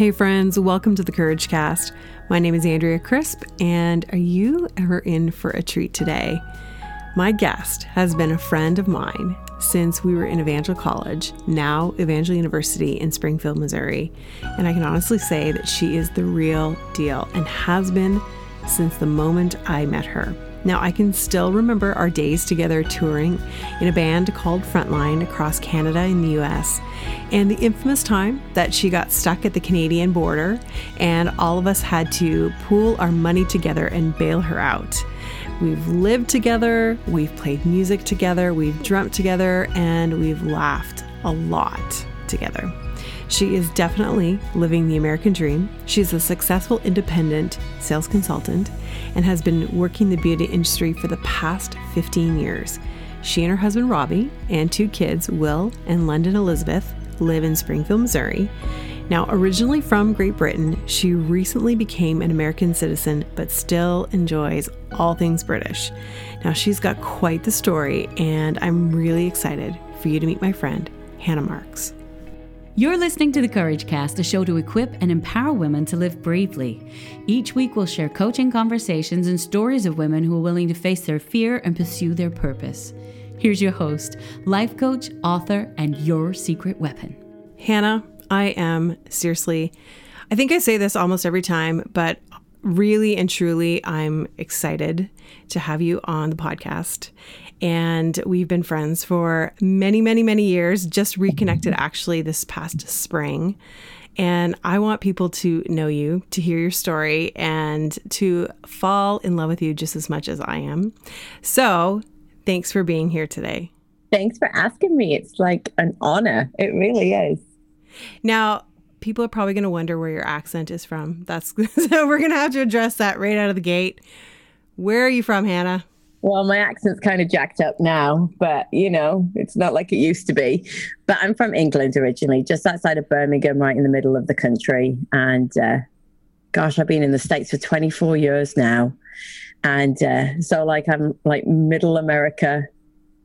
Hey, friends, welcome to the Courage Cast. My name is Andrea Crisp, and are you ever in for a treat today? My guest has been a friend of mine since we were in Evangel College, now Evangel University in Springfield, Missouri. And I can honestly say that she is the real deal and has been since the moment I met her. Now, I can still remember our days together touring in a band called Frontline across Canada and the US, and the infamous time that she got stuck at the Canadian border, and all of us had to pool our money together and bail her out. We've lived together, we've played music together, we've dreamt together, and we've laughed a lot together. She is definitely living the American dream. She's a successful independent sales consultant and has been working the beauty industry for the past 15 years. She and her husband Robbie and two kids, Will and London Elizabeth, live in Springfield, Missouri. Now, originally from Great Britain, she recently became an American citizen but still enjoys all things British. Now, she's got quite the story, and I'm really excited for you to meet my friend, Hannah Marks. You're listening to the Courage Cast, a show to equip and empower women to live bravely. Each week, we'll share coaching conversations and stories of women who are willing to face their fear and pursue their purpose. Here's your host, life coach, author, and your secret weapon. Hannah, I am seriously, I think I say this almost every time, but really and truly, I'm excited to have you on the podcast and we've been friends for many, many, many years, just reconnected actually this past spring. And I want people to know you, to hear your story, and to fall in love with you just as much as I am. So, thanks for being here today. Thanks for asking me. It's like an honor. It really is. Now, people are probably going to wonder where your accent is from. That's so we're going to have to address that right out of the gate. Where are you from, Hannah? Well, my accent's kind of jacked up now, but you know, it's not like it used to be. But I'm from England originally, just outside of Birmingham, right in the middle of the country. And uh, gosh, I've been in the States for 24 years now. And uh, so, like, I'm like middle America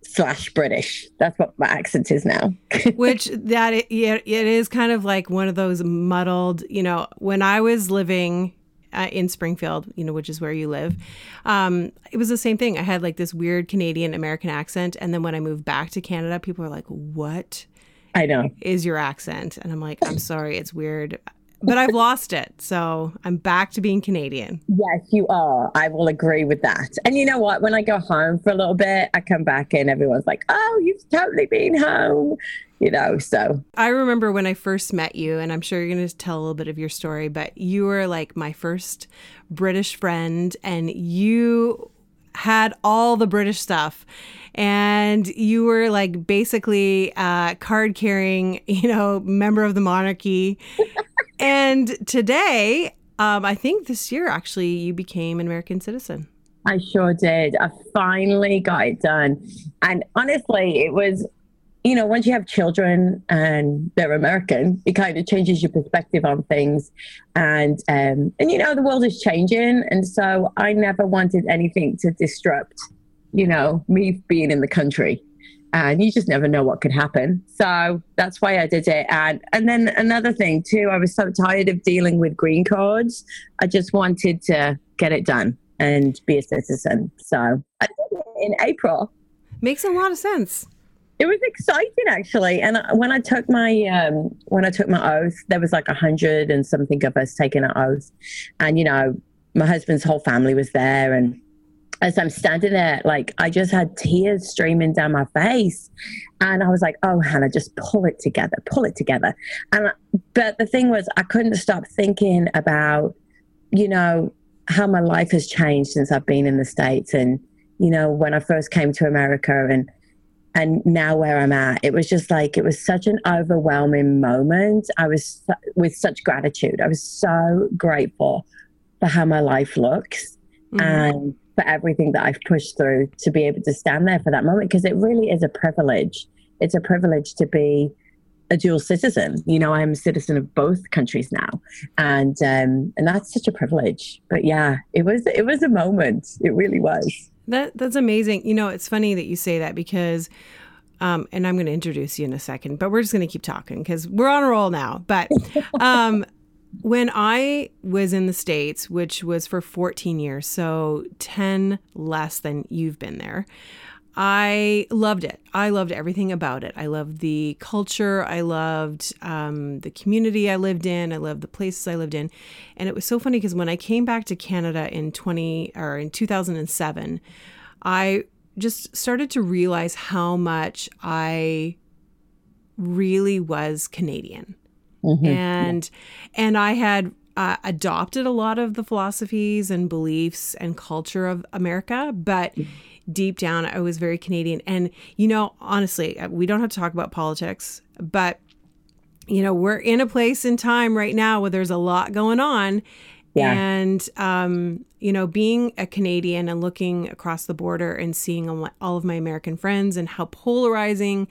slash British. That's what my accent is now. Which that it, it is kind of like one of those muddled, you know, when I was living uh, in Springfield, you know, which is where you live. Um, it was the same thing. I had like this weird Canadian American accent, and then when I moved back to Canada, people are like, "What?" I know is your accent, and I'm like, "I'm sorry, it's weird." But I've lost it. So I'm back to being Canadian. Yes, you are. I will agree with that. And you know what? When I go home for a little bit, I come back and everyone's like, oh, you've totally been home you know so i remember when i first met you and i'm sure you're going to tell a little bit of your story but you were like my first british friend and you had all the british stuff and you were like basically a card carrying you know member of the monarchy and today um, i think this year actually you became an american citizen I sure did. I finally got it done. And honestly, it was you know, once you have children and they're American, it kind of changes your perspective on things. And um, and you know, the world is changing, and so I never wanted anything to disrupt, you know, me being in the country. And you just never know what could happen. So that's why I did it. And and then another thing too, I was so tired of dealing with green cards. I just wanted to get it done and be a citizen. So I did it in April. Makes a lot of sense it was exciting actually. And when i took my um, when i took my oath there was like a hundred and something of us taking an oath. And you know my husband's whole family was there. And as i'm standing there like i just had tears streaming down my face. And i was like oh hannah just pull it together pull it together. And but the thing was i couldn't stop thinking about you know how my life has changed since i've been in the states. And you know when i first came to america and and now where I'm at, it was just like, it was such an overwhelming moment. I was with such gratitude. I was so grateful for how my life looks mm-hmm. and for everything that I've pushed through to be able to stand there for that moment because it really is a privilege. It's a privilege to be a dual citizen. You know, I'm a citizen of both countries now, and um, and that's such a privilege. But yeah, it was it was a moment. It really was. That that's amazing. You know, it's funny that you say that because um, and I'm going to introduce you in a second, but we're just going to keep talking because we're on a roll now. But um, when I was in the States, which was for 14 years, so 10 less than you've been there, I loved it. I loved everything about it. I loved the culture. I loved um, the community I lived in. I loved the places I lived in. And it was so funny because when I came back to Canada in 20 or in 2007, I just started to realize how much I really was Canadian. Mm-hmm. And and I had uh, adopted a lot of the philosophies and beliefs and culture of America, but deep down I was very Canadian. And you know, honestly, uh, we don't have to talk about politics, but you know, we're in a place in time right now where there's a lot going on. Yeah. And, um, you know, being a Canadian and looking across the border and seeing all of my American friends and how polarizing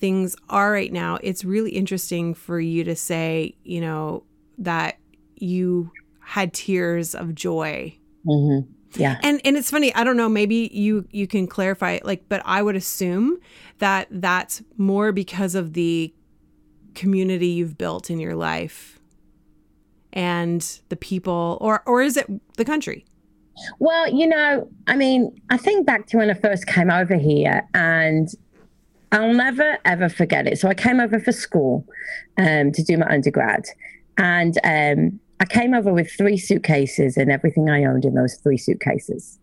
things are right now, it's really interesting for you to say, you know, that you had tears of joy. Mm-hmm. Yeah. And and it's funny, I don't know, maybe you you can clarify it like but I would assume that that's more because of the community you've built in your life and the people or or is it the country? Well, you know, I mean, I think back to when I first came over here and I'll never ever forget it. So I came over for school um, to do my undergrad, and um, I came over with three suitcases and everything I owned in those three suitcases.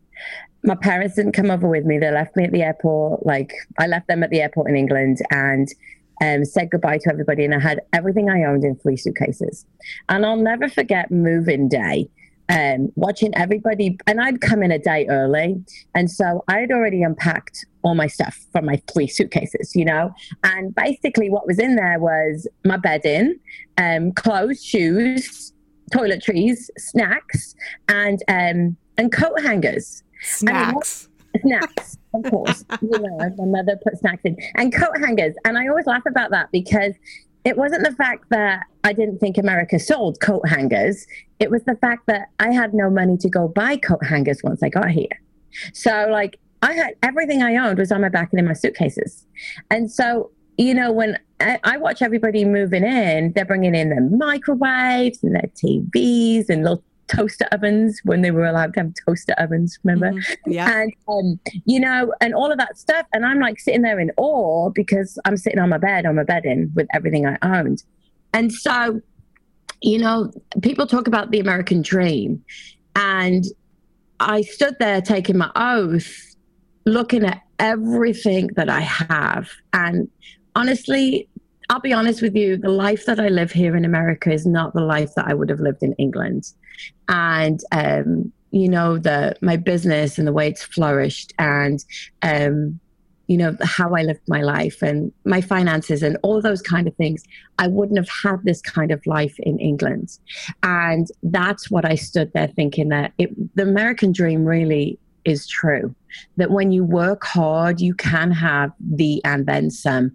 My parents didn't come over with me. They left me at the airport. Like I left them at the airport in England and um, said goodbye to everybody. And I had everything I owned in three suitcases. And I'll never forget moving day um, watching everybody, and I'd come in a day early. And so I had already unpacked all my stuff from my three suitcases, you know? And basically, what was in there was my bedding, um, clothes, shoes, toiletries, snacks, and um, and coat hangers. Snacks. snacks, of course. you know, my mother put snacks in and coat hangers. And I always laugh about that because it wasn't the fact that I didn't think America sold coat hangers. It was the fact that I had no money to go buy coat hangers once I got here. So, like, I had everything I owned was on my back and in my suitcases. And so, you know, when I, I watch everybody moving in, they're bringing in their microwaves and their TVs and little toaster ovens when they were allowed to have toaster ovens, remember? Mm-hmm. Yeah. And, um, you know, and all of that stuff. And I'm like sitting there in awe because I'm sitting on my bed, on my bedding with everything I owned. And so, you know, people talk about the American dream. And I stood there taking my oath, looking at everything that I have. And honestly, I'll be honest with you, the life that I live here in America is not the life that I would have lived in England and um, you know the my business and the way it's flourished and um, you know how I lived my life and my finances and all those kind of things. I wouldn't have had this kind of life in England, and that's what I stood there thinking that it, the American dream really is true. That when you work hard, you can have the and then some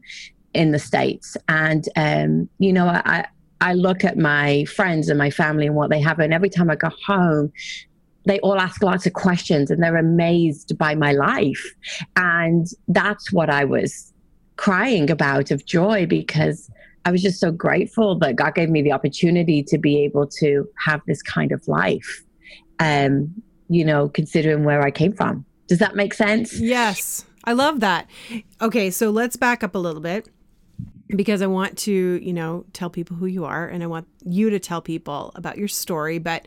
in the states and um, you know I, I look at my friends and my family and what they have, and every time I go home, they all ask lots of questions and they're amazed by my life. And that's what I was crying about of joy because I was just so grateful that God gave me the opportunity to be able to have this kind of life. Um, you know, considering where I came from. Does that make sense? Yes. I love that. Okay, so let's back up a little bit because I want to, you know, tell people who you are and I want you to tell people about your story. But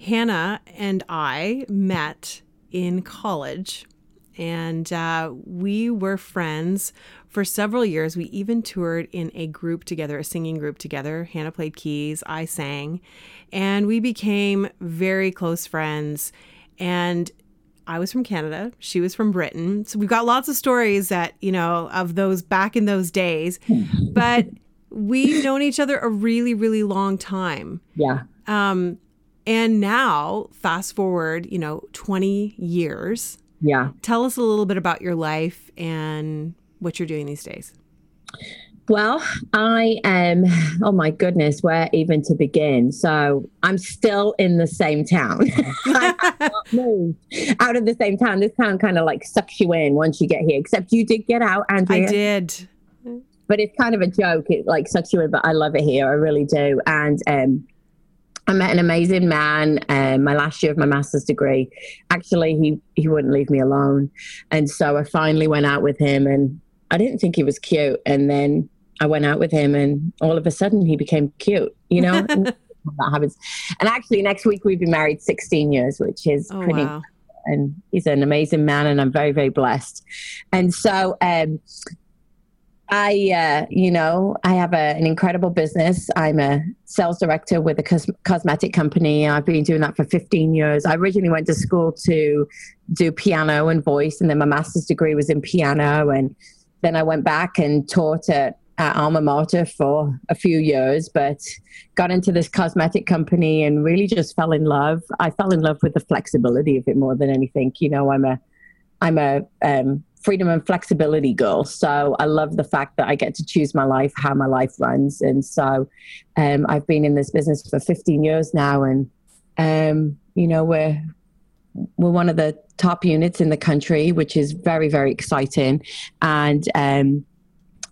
Hannah and I met in college and uh, we were friends for several years. We even toured in a group together, a singing group together. Hannah played keys, I sang, and we became very close friends. And I was from Canada. She was from Britain. So we've got lots of stories that, you know, of those back in those days. but we've known each other a really, really long time. Yeah. Um, and now, fast forward, you know, 20 years. Yeah. Tell us a little bit about your life and what you're doing these days. Well, I am, oh my goodness, where even to begin? So I'm still in the same town. I moved out of the same town. This town kind of like sucks you in once you get here, except you did get out, Andrea. I did. But it's kind of a joke. It like sucks you in, but I love it here. I really do. And um, I met an amazing man. Um, my last year of my master's degree, actually, he he wouldn't leave me alone, and so I finally went out with him, and I didn't think he was cute, and then I went out with him, and all of a sudden he became cute. You know, that happens. And actually, next week we've been married 16 years, which is Oh, pretty. wow. And he's an amazing man, and I'm very, very blessed. And so, um, I, uh, you know, I have a, an incredible business. I'm a sales director with a cos- cosmetic company. I've been doing that for 15 years. I originally went to school to do piano and voice, and then my master's degree was in piano. And then I went back and taught at, at Alma Mater for a few years, but got into this cosmetic company and really just fell in love. I fell in love with the flexibility of it more than anything. You know, I'm a, I'm a um, freedom and flexibility girl. So I love the fact that I get to choose my life, how my life runs. And so um, I've been in this business for 15 years now, and um, you know we're we're one of the top units in the country, which is very very exciting, and um,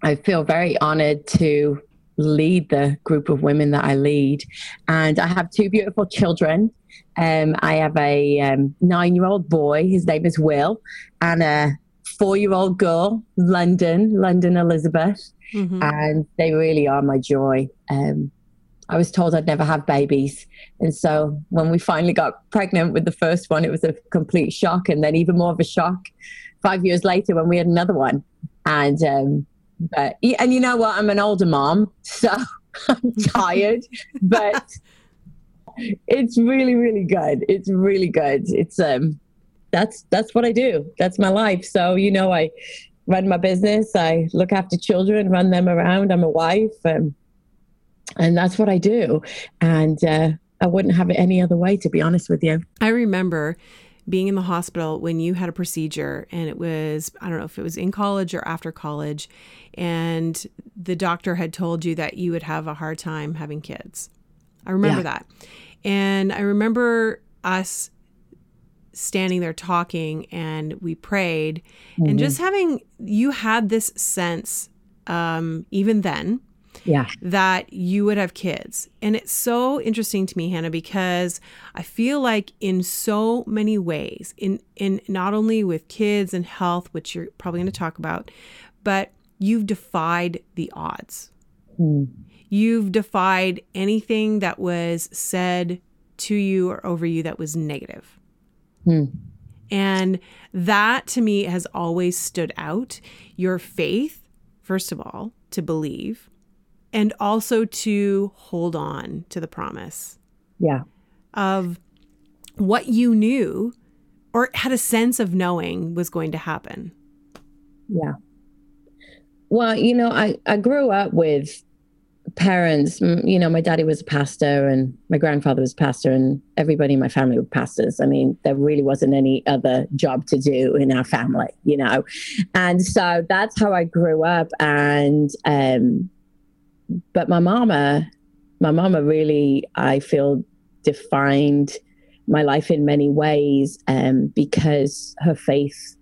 I feel very honored to lead the group of women that I lead, and I have two beautiful children. Um, I have a um, nine-year-old boy. His name is Will, and a four-year-old girl, London, London Elizabeth, Mhm. and they really are my joy. Um, I was told I'd never have babies, and so when we finally got pregnant with the first one, it was a complete shock, and then even more of a shock five years later when we had another one. And um, but and you know what? I'm an older mom, so I'm tired, but it's really, really good. It's really good. It's um, that's that's what I do. That's my life. So you know, I run my business. I look after children, run them around. I'm a wife, um, and that's what I do. And uh, I wouldn't have it any other way, to be honest with you. I remember being in the hospital when you had a procedure and it was I don't know if it was in college or after college and the doctor had told you that you would have a hard time having kids. I remember Yeah. that. And I remember us standing there talking and we prayed and just having you had this sense um even then Yeah. that you would have kids. And it's so interesting to me, Hannah, because I feel like in so many ways, in in not only with kids and health, which you're probably going to talk about, but you've defied the odds. Mm. You've defied anything that was said to you or over you that was negative. Hmm. And that to me has always stood out. Your faith, first of all, to believe, and also to hold on to the promise Yeah. of what you knew or had a sense of knowing was going to happen. Yeah. Well, you know, I, I grew up with parents. You know, my daddy was a pastor and my grandfather was a pastor, and everybody in my family were pastors. I mean, there really wasn't any other job to do in our family, you know. And so that's how I grew up. And, um, but my mama, my mama really, I feel, defined my life in many ways um, because her faith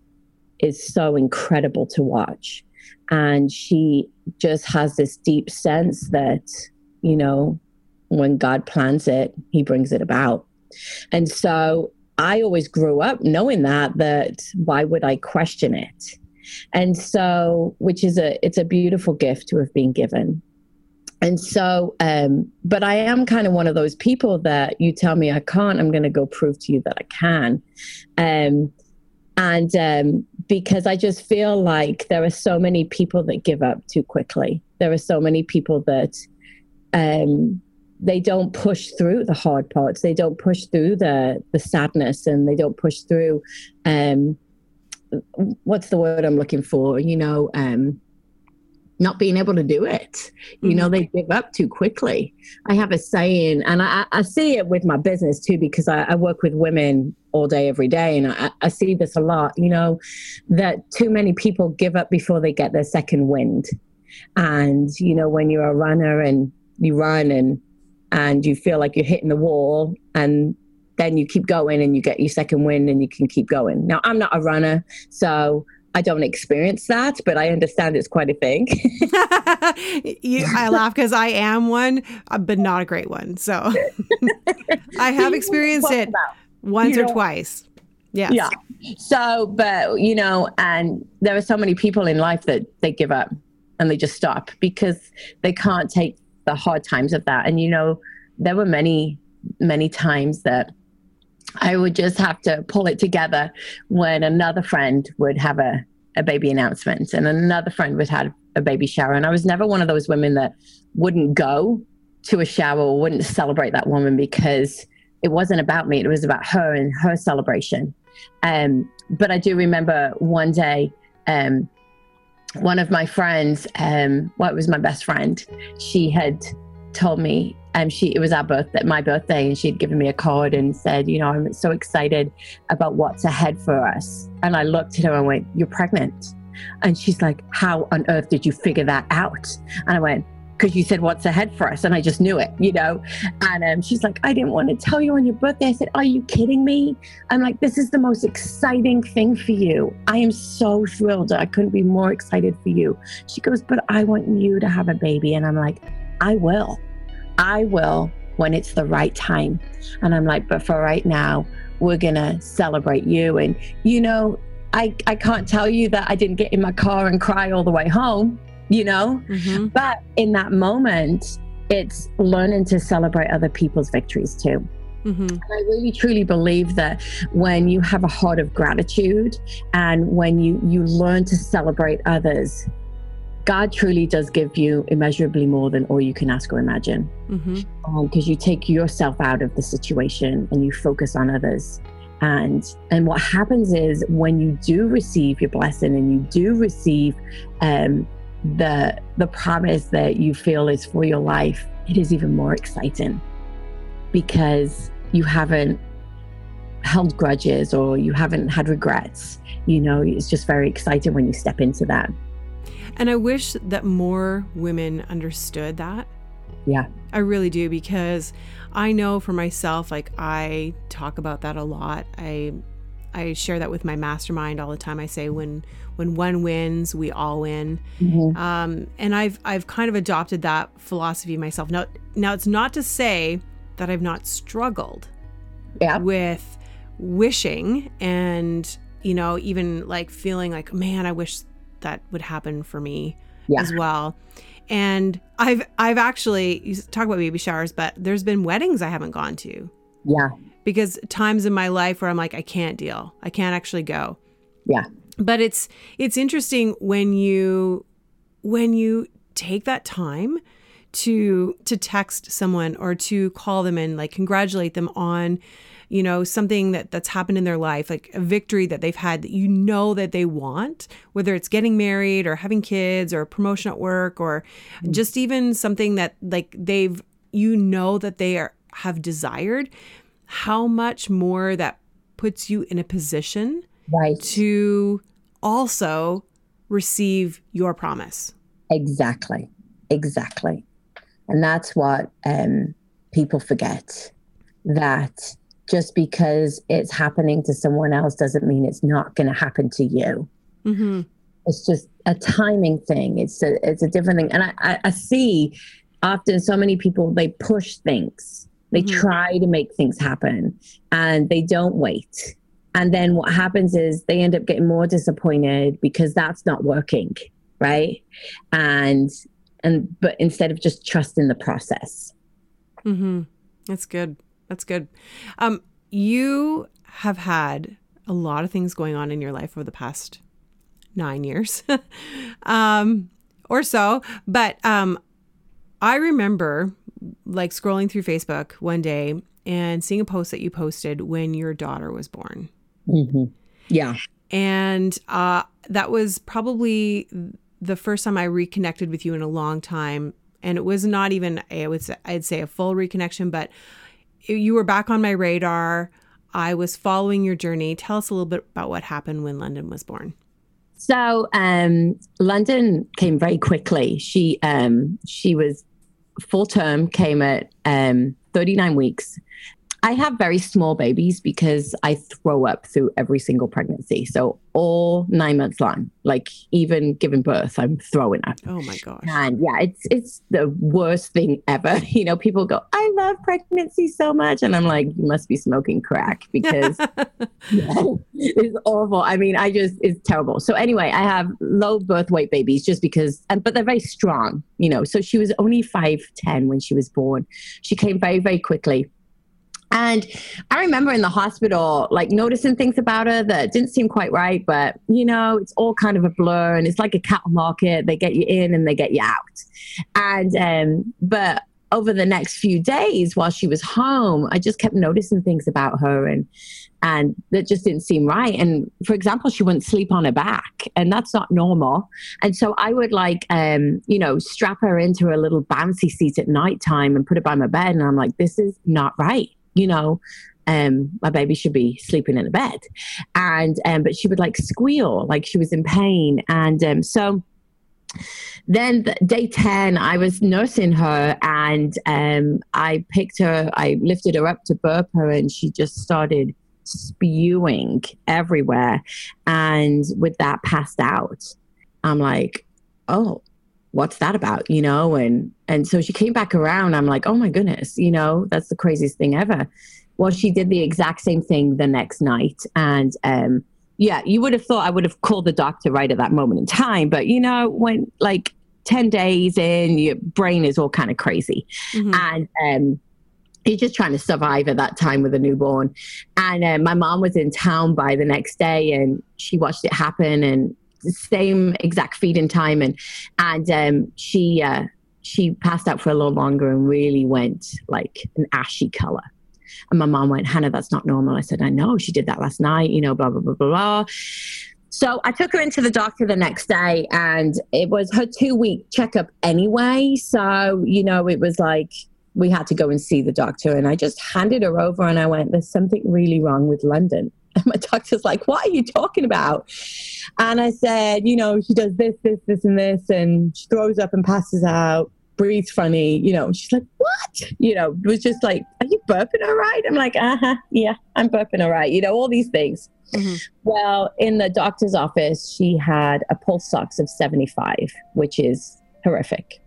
is so incredible to watch. And she just has this deep sense that, you know, when God plans it, he brings it about. And so I always grew up knowing that, that why would I question it? And so, which is a, it's a beautiful gift to have been given. And so, um, but I am kind of one of those people that you tell me I can't, I'm going to go prove to you that I can. Um, and um, because I just feel like there are so many people that give up too quickly. There are so many people that um, they don't push through the hard parts. They don't push through the the sadness, and they don't push through. Um, what's the word I'm looking for? You know, um, not being able to do it. You know, they mm-hmm. give up too quickly. I have a saying, and I, I see it with my business too, because I, I work with women all day, every day, and I, I see this a lot. You know, that too many people give up before they get their second wind. And you know, when you're a runner and you run and and you feel like you're hitting the wall, and then you keep going and you get your second wind and you can keep going. Now, I'm not a runner, so I don't experience that, but I understand it's quite a thing. you, I laugh because I am one, uh, but not a great one. So, I have experienced it about. once You or twice. Yes. Yeah. So, but you know, and there are so many people in life that they give up and they just stop because they can't take the hard times of that. And you know, there were many, many times that I would just have to pull it together when another friend would have a, a baby announcement and another friend would have a baby shower. And I was never one of those women that wouldn't go to a shower or wouldn't celebrate that woman because it wasn't about me. It was about her and her celebration. Um, but I do remember one day, um, one of my friends, um, well, it was my best friend, she had told me, um, she it was our birthday, my birthday, and she'd given me a card and said, you know, I'm so excited about what's ahead for us. And I looked at her and went, "You're pregnant," and she's like, "How on earth did you figure that out?" And I went, "Because you said what's ahead for us, and I just knew it, you know." And um, she's like, "I didn't want to tell you on your birthday." I said, "Are you kidding me?" I'm like, this is the most exciting thing for you. I am so thrilled. I couldn't be more excited for you. She goes, but I want you to have a baby. And I'm like, I will. I will when it's the right time. And I'm like, but for right now, we're going to celebrate you. And, you know, I, I can't tell you that I didn't get in my car and cry all the way home, you know? Mhm. But in that moment, it's learning to celebrate other people's victories too. Mhm. And I really truly believe that when you have a heart of gratitude and when you you learn to celebrate others, God truly does give you immeasurably more than all you can ask or imagine. Because you take yourself out of the situation and you focus on others. And and what happens is when you do receive your blessing and you do receive um, the the promise that you feel is for your life, it is even more exciting because you haven't held grudges or you haven't had regrets. You know, it's just very exciting when you step into that. And I wish that more women understood that. Yeah. I really do because I know for myself like I talk about that a lot. I I share that with my mastermind all the time. I say when when one wins, we all win. Um, and I've I've kind of adopted that philosophy myself. Now now it's not to say that I've not struggled Yeah. with wishing and you know even like feeling like man I wish that would happen for me Yeah. as well. And I've I've actually you talk about baby showers, but there's been weddings I haven't gone to Yeah. because times in my life where I'm like I can't deal. I can't actually go. Yeah. But it's it's interesting when you when you take that time to to text someone or to call them and like congratulate them on you know something that that's happened in their life like a victory that they've had that you know that they want whether it's getting married or having kids or a promotion at work or just even something that like they've you know that they are have desired how much more that puts you in a position Right. to also receive your promise. Exactly. Exactly. And that's what um, people forget that just because it's happening to someone else doesn't mean it's not going to happen to you. Mm-hmm. It's just a timing thing. It's a it's a different thing. And I, I, I see often so many people they push things. They Mhm. try to make things happen and they don't wait. And then what happens is they end up getting more disappointed because that's not working. Right. And and but instead of just trusting the process. Mm-hmm. That's good. That's good. Um, you have had a lot of things going on in your life over the past nine years, um, or so. But um, I remember like scrolling through Facebook one day and seeing a post that you posted when your daughter was born. Mm-hmm. Yeah. and uh, that was probably the first time I reconnected with you in a long time. And it was not even I would say, I'd say a full reconnection, but you were back on my radar. I was following your journey. Tell us a little bit about what happened when London was born. So um, London came very quickly. She um, she was full term, came at um, 39 weeks. I have very small babies because I throw up through every single pregnancy. So all nine months long, like even giving birth, I'm throwing up. Oh my gosh. And yeah, it's it's the worst thing ever. You know, people go, I love pregnancy so much. And I'm like, you must be smoking crack because yeah, it's awful. I mean, I just, it's terrible. So anyway, I have low birth weight babies just because, and but they're very strong, you know. So she was only 5'10 when she was born. She came very, very quickly. And I remember in the hospital, like noticing things about her that didn't seem quite right, but you know, it's all kind of a blur and it's like a cattle market. They get you in and they get you out. And, um, but over the next few days while she was home, I just kept noticing things about her and, and that just didn't seem right. And for example, she wouldn't sleep on her back, and that's not normal. And so I would like, um, you know, strap her into a little bouncy seat at nighttime and put her by my bed, and I'm like, this is not right you know, um, my baby should be sleeping in a bed. And, um, but she would like squeal like she was in pain. And um, so then the, day 10, I was nursing her and um, I picked her, I lifted her up to burp her and she just started spewing everywhere. And with that, passed out. I'm like, oh, what's that about you know? And and so she came back around. I'm like oh my goodness you know that's the craziest thing ever. Well she did the exact same thing the next night. And um yeah you would have thought i would have called the doctor right at that moment in time. But you know when like 10 days in your brain is all kind of crazy. Mm-hmm. and um you're just trying to survive at that time with a newborn. And uh, my mom was in town by the next day and she watched it happen and same exact feeding time, and and um, she uh, she passed out for a little longer and really went like an ashy color. And my mom went, Hannah, that's not normal. I said, I know. She did that last night. You know, blah blah blah blah blah. So I took her into the doctor the next day, and it was her two week checkup anyway. So you know, it was like we had to go and see the doctor, and I just handed her over, and I went, "There's something really wrong with London." And my doctor's like, What are you talking about? And I said, You know, she does this, this, this, and this, and she throws up and passes out, breathes funny, you know. She's like, What? You know, it was just like, Are you burping all right? I'm like, Uh huh, yeah, I'm burping all right, you know, all these things. Mm-hmm. Well, in the doctor's office, she had a pulse ox of 75, which is horrific.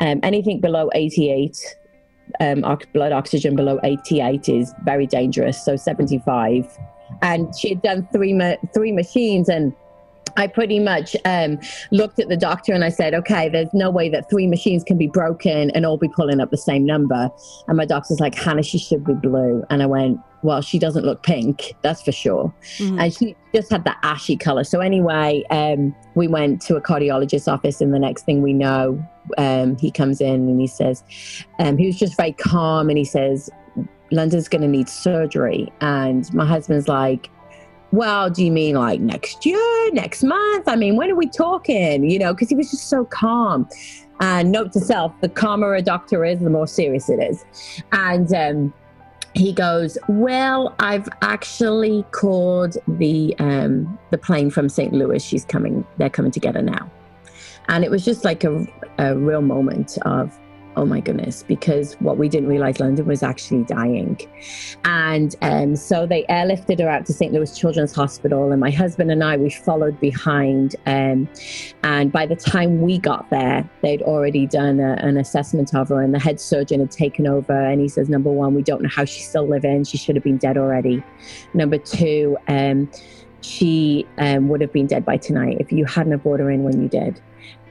Um, anything below 88 um, blood oxygen below 88 is very dangerous. So 75 and she had done three ma- three machines and I pretty much um, looked at the doctor and I said, okay, there's no way that three machines can be broken and all be pulling up the same number. And my doctor's like, Hannah, she should be blue. And I went, well, she doesn't look pink, that's for sure. Mm-hmm. And she just had that ashy color. So, anyway, um, we went to a cardiologist's office, and the next thing we know, um, he comes in and he says, um, he was just very calm and he says, London's going to need surgery. And my husband's like, well, do you mean like next year, next month? I mean, when are we talking? You know, because he was just so calm. And note to self, the calmer a doctor is, the more serious it is. And um, he goes, "Well, I've actually called the um, the plane from St. Louis. She's coming. They're coming together now." And it was just like a, a real moment of oh my goodness, because what we didn't realize London was actually dying. And um, so they airlifted her out to St. Louis Children's Hospital, and my husband and I, we followed behind. Um, and by the time we got there, they'd already done a, an assessment of her, and the head surgeon had taken over. And he says, number one, we don't know how she's still living. She should have been dead already. Number two, um, she um, would have been dead by tonight if you hadn't brought her in when you did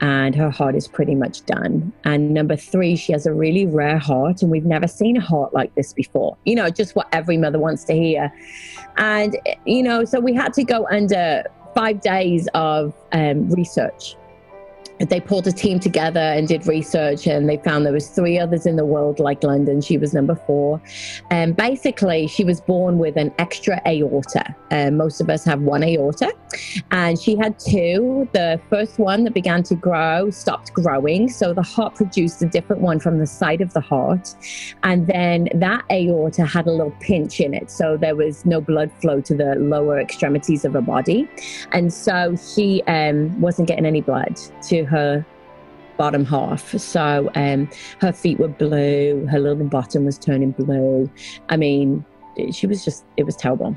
and her heart is pretty much done. And number three, she has a really rare heart, and we've never seen a heart like this before. You know, just what every mother wants to hear. And, you know, so we had to go under five days of um, research they pulled a team together and did research and they found there was three others in the world like london. She was number four. And basically she was born with an extra aorta. Most of us have one aorta. And she had two. The first one that began to grow stopped growing so the heart produced a different one from the side of the heart. And then that aorta had a little pinch in it so there was no blood flow to the lower extremities of her body. And so she um, wasn't getting any blood to her bottom half. So um, her feet were blue, her little bottom was turning blue. I mean, she was just, it was terrible.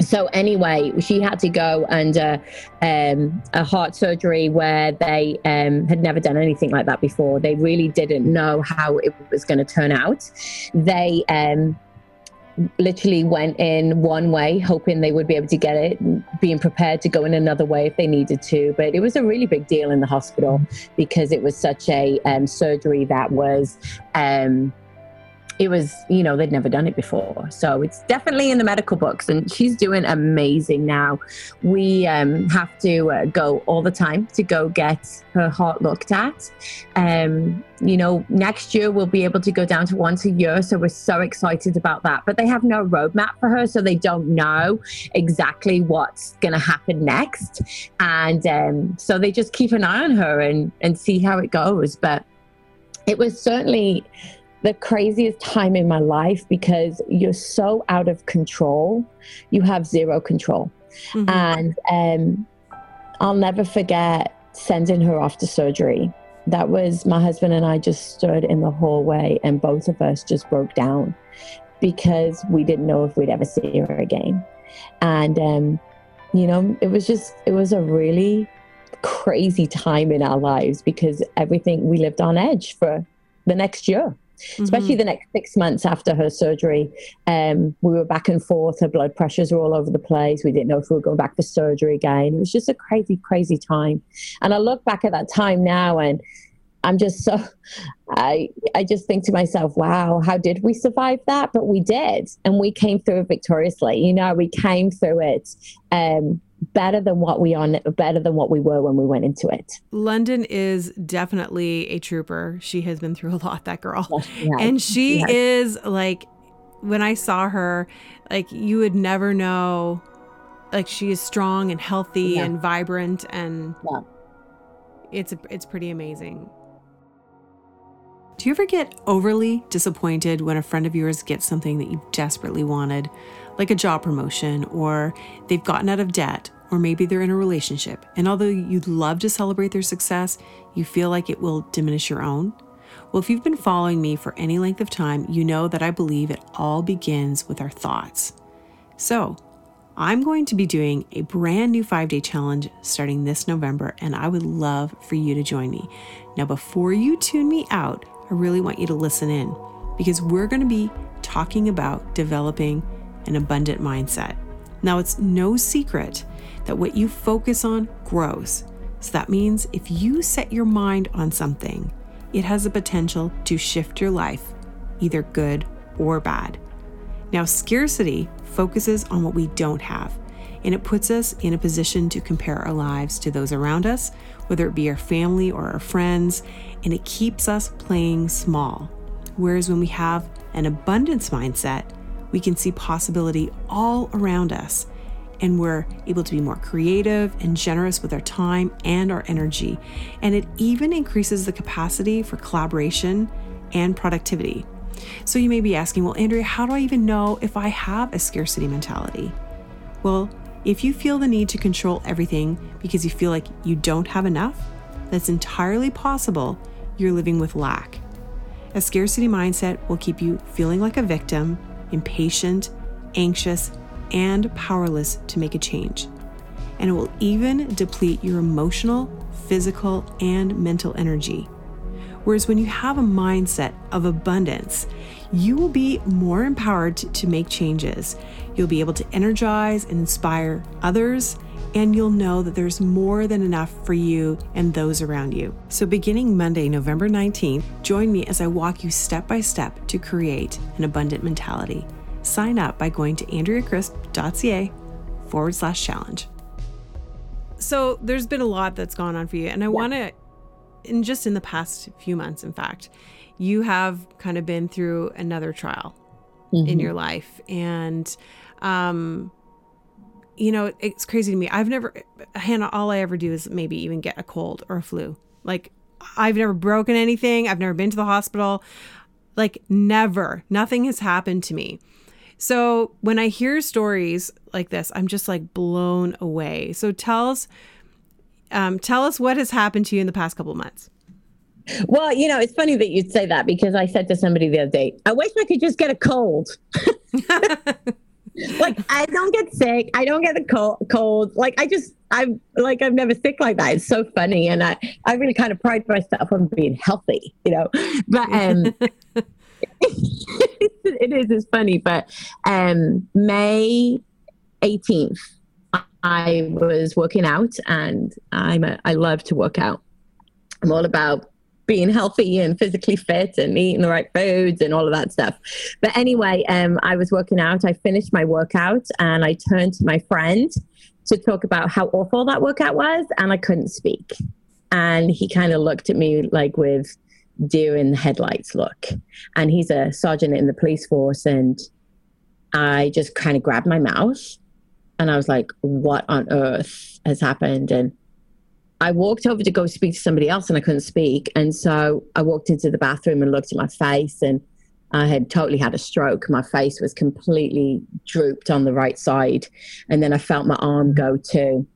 so anyway, she had to go under um, a heart surgery where they um, had never done anything like that before. They really didn't know how it was going to turn out. They um, literally went in one way, hoping they would be able to get it, being prepared to go in another way if they needed to. But it was a really big deal in the hospital because it was such a um, surgery that was um, it was, you know, they'd never done it before. So it's definitely in the medical books, and she's doing amazing now. We um, have to uh, go all the time to go get her heart looked at. Um, you know, next year we'll be able to go down to once a year. So we're so excited about that. But they have no roadmap for her, so they don't know exactly what's going to happen next. And um, so they just keep an eye on her and, and see how it goes. But it was certainly the craziest time in my life because you're so out of control. You have zero control. Mm-hmm. And um, I'll never forget sending her off to surgery. That was my husband and I just stood in the hallway and both of us just broke down because we didn't know if we'd ever see her again. And, um, you know, it was just, it was a really crazy time in our lives because everything we lived on edge for the next year mm-hmm. especially the next six months after her surgery. Um, we were back and forth. Her blood pressures were all over the place. We didn't know if we were going back for surgery again. It was just a crazy, crazy time. And I look back at that time now and I'm just so I I just think to myself, wow, how did we survive that? But we did, and we came through it victoriously. You know, we came through it um, better than what we are better than what we were when we went into it. London is definitely a trooper. She has been through a lot, that girl. Yes, and she yes. is like when I saw her, like you would never know like she is strong and healthy yeah. and vibrant and yeah. it's it's pretty amazing. Do you ever get overly disappointed when a friend of yours gets something that you desperately wanted, like a job promotion, or they've gotten out of debt, or maybe they're in a relationship, and although you'd love to celebrate their success, you feel like it will diminish your own? Well, if you've been following me for any length of time, you know that I believe it all begins with our thoughts. So, I'm going to be doing a brand new five day challenge starting this November, and I would love for you to join me. Now, before you tune me out, I really want you to listen in because we're going to be talking about developing an abundant mindset. Now, it's no secret that what you focus on grows. So that means if you set your mind on something, it has the potential to shift your life, either good or bad. Now, scarcity focuses on what we don't have, and it puts us in a position to compare our lives to those around us, whether it be our family or our friends, and it keeps us playing small. Whereas when we have an abundance mindset, we can see possibility all around us and we're able to be more creative and generous with our time and our energy. And it even increases the capacity for collaboration and productivity. So you may be asking, well, Andrea, how do I even know if I have a scarcity mentality? Well, if you feel the need to control everything because you feel like you don't have enough, that's entirely possible you're living with lack. A scarcity mindset will keep you feeling like a victim, impatient, anxious, and powerless to make a change. And it will even deplete your emotional, physical, and mental energy. Whereas when you have a mindset of abundance, you will be more empowered to, make changes. You'll be able to energize and inspire others and you'll know that there's more than enough for you and those around you. So, beginning Monday, November 19th, join me as I walk you step by step to create an abundant mentality. Sign up by going to andreacrisp.ca forward slash challenge. So, there's been a lot that's gone on for you, and I yeah. want to, in just in the past few months, in fact, you have kind of been through another trial mm-hmm. in your life. And, um, you know, it's crazy to me. I've never, Hannah, all I ever do is maybe even get a cold or a flu. Like, I've never broken anything. I've never been to the hospital. Like, never. Nothing has happened to me. So when I hear stories like this, I'm just like blown away. So tell us, um, tell us what has happened to you in the past couple months. Well, you know, it's funny that you'd say that because I said to somebody the other day, I wish I could just get a cold. like I don't get sick. I don't get the cold, cold. Like I just, I'm like I've never sick like that. It's so funny, and I, I really kind of pride myself on being healthy, you know. But um, it is. It's funny, but um, May 18th, I was working out, and I'm a, I love to work out. I'm all about being healthy and physically fit and eating the right foods and all of that stuff. But anyway, um, I was working out. I finished my workout and I turned to my friend to talk about how awful that workout was, and I couldn't speak. And he kind of looked at me like with deer in the headlights look. And he's a sergeant in the police force. And I just kind of grabbed my mouth and I was like, what on earth has happened? And I walked over to go speak to somebody else and I couldn't speak. And so I walked into the bathroom and looked at my face and I had totally had a stroke. My face was completely drooped on the right side. And then I felt my arm go too.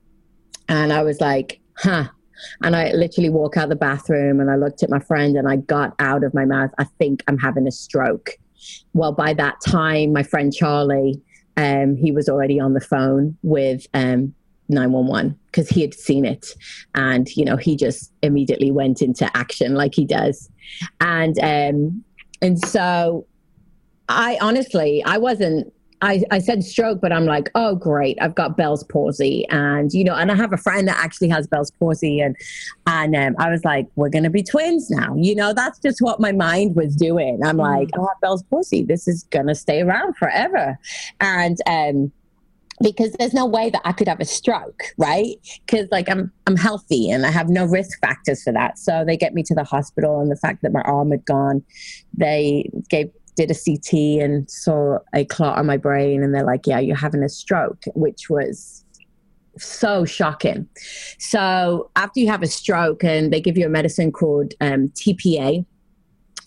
And I was like, huh. And I literally walk out the bathroom and I looked at my friend and I got out of my mouth, I think I'm having a stroke. Well, by that time, my friend Charlie, um, he was already on the phone with um, 911 because he had seen it and you know he just immediately went into action like he does and um and so i honestly i wasn't I, I said stroke, but I'm like, oh, great. I've got Bell's palsy. And, you know, and I have a friend that actually has Bell's palsy. And, and um, I was like, we're going to be twins now. You know, that's just what my mind was doing. I'm mm. like, oh, Bell's palsy. This is going to stay around forever. And, um, because there's no way that I could have a stroke, right? Because like I'm I'm healthy and I have no risk factors for that. So they get me to the hospital, and the fact that my arm had gone, they gave did a CT and saw a clot on my brain, and they're like, "Yeah, you're having a stroke," which was so shocking. So after you have a stroke, and they give you a medicine called um, TPA,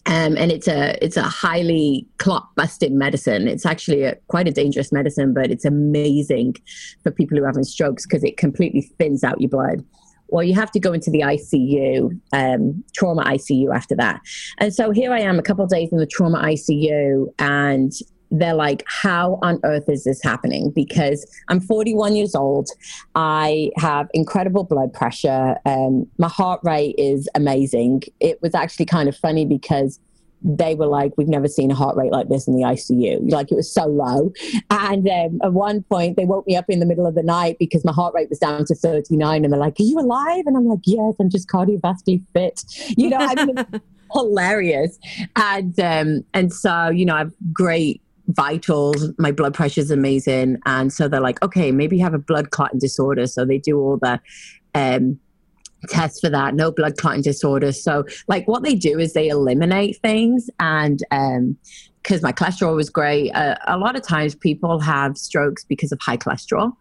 um, and it's a it's a highly clot busting medicine. It's actually a, quite a dangerous medicine, but it's amazing for people who are having strokes because it completely thins out your blood. Well, you have to go into the ICU, um, trauma ICU after that. And so here I am, a couple days in the trauma ICU, and they're like, how on earth is this happening? Because I'm 41 years old. I have incredible blood pressure. Um, my heart rate is amazing. It was actually kind of funny because they were like, we've never seen a heart rate like this in the ICU. Like it was so low. And um, at one point, they woke me up in the middle of the night because my heart rate was down to 39. And they're like, Are you alive? And I'm like, Yes, I'm just cardiovascularly fit. You know, I mean, hilarious. And, um, and so, you know, I've great vitals. My blood pressure is amazing. And so they're like, okay, maybe you have a blood clotting disorder. So they do all the um, tests for that, no blood clotting disorder. So, like, what they do is they eliminate things. And um, because my cholesterol was great, uh, a lot of times people have strokes because of high cholesterol.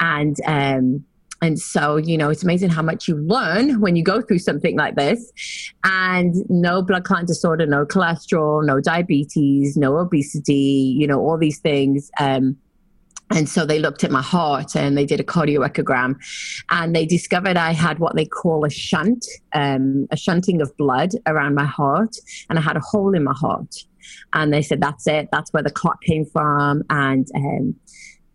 And, um, and so, you know, it's amazing how much you learn when you go through something like this. And no blood clot disorder, no cholesterol, no diabetes, no obesity, you know, all these things. Um, and so they looked at my heart and they did a cardioechogram and they discovered I had what they call a shunt, um, a shunting of blood around my heart. And I had a hole in my heart. And they said, that's it. That's where the clot came from. And um,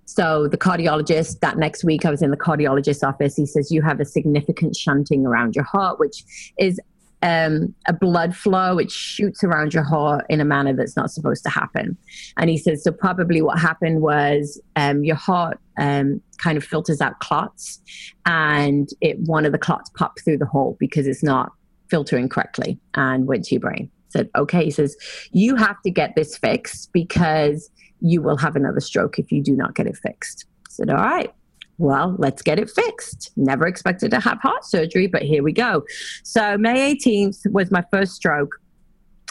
so the cardiologist, that next week I was in the cardiologist's office. He says, You have a significant shunting around your heart, which is um, a blood flow which shoots around your heart in a manner that's not supposed to happen. And he says, so probably what happened was um, your heart um, kind of filters out clots, and it one of the clots popped through the hole because it's not filtering correctly and went to your brain. Said, okay, he says, you have to get this fixed because you will have another stroke if you do not get it fixed. I said, all right, well, let's get it fixed. Never expected to have heart surgery, but here we go. So, May 18th was my first stroke.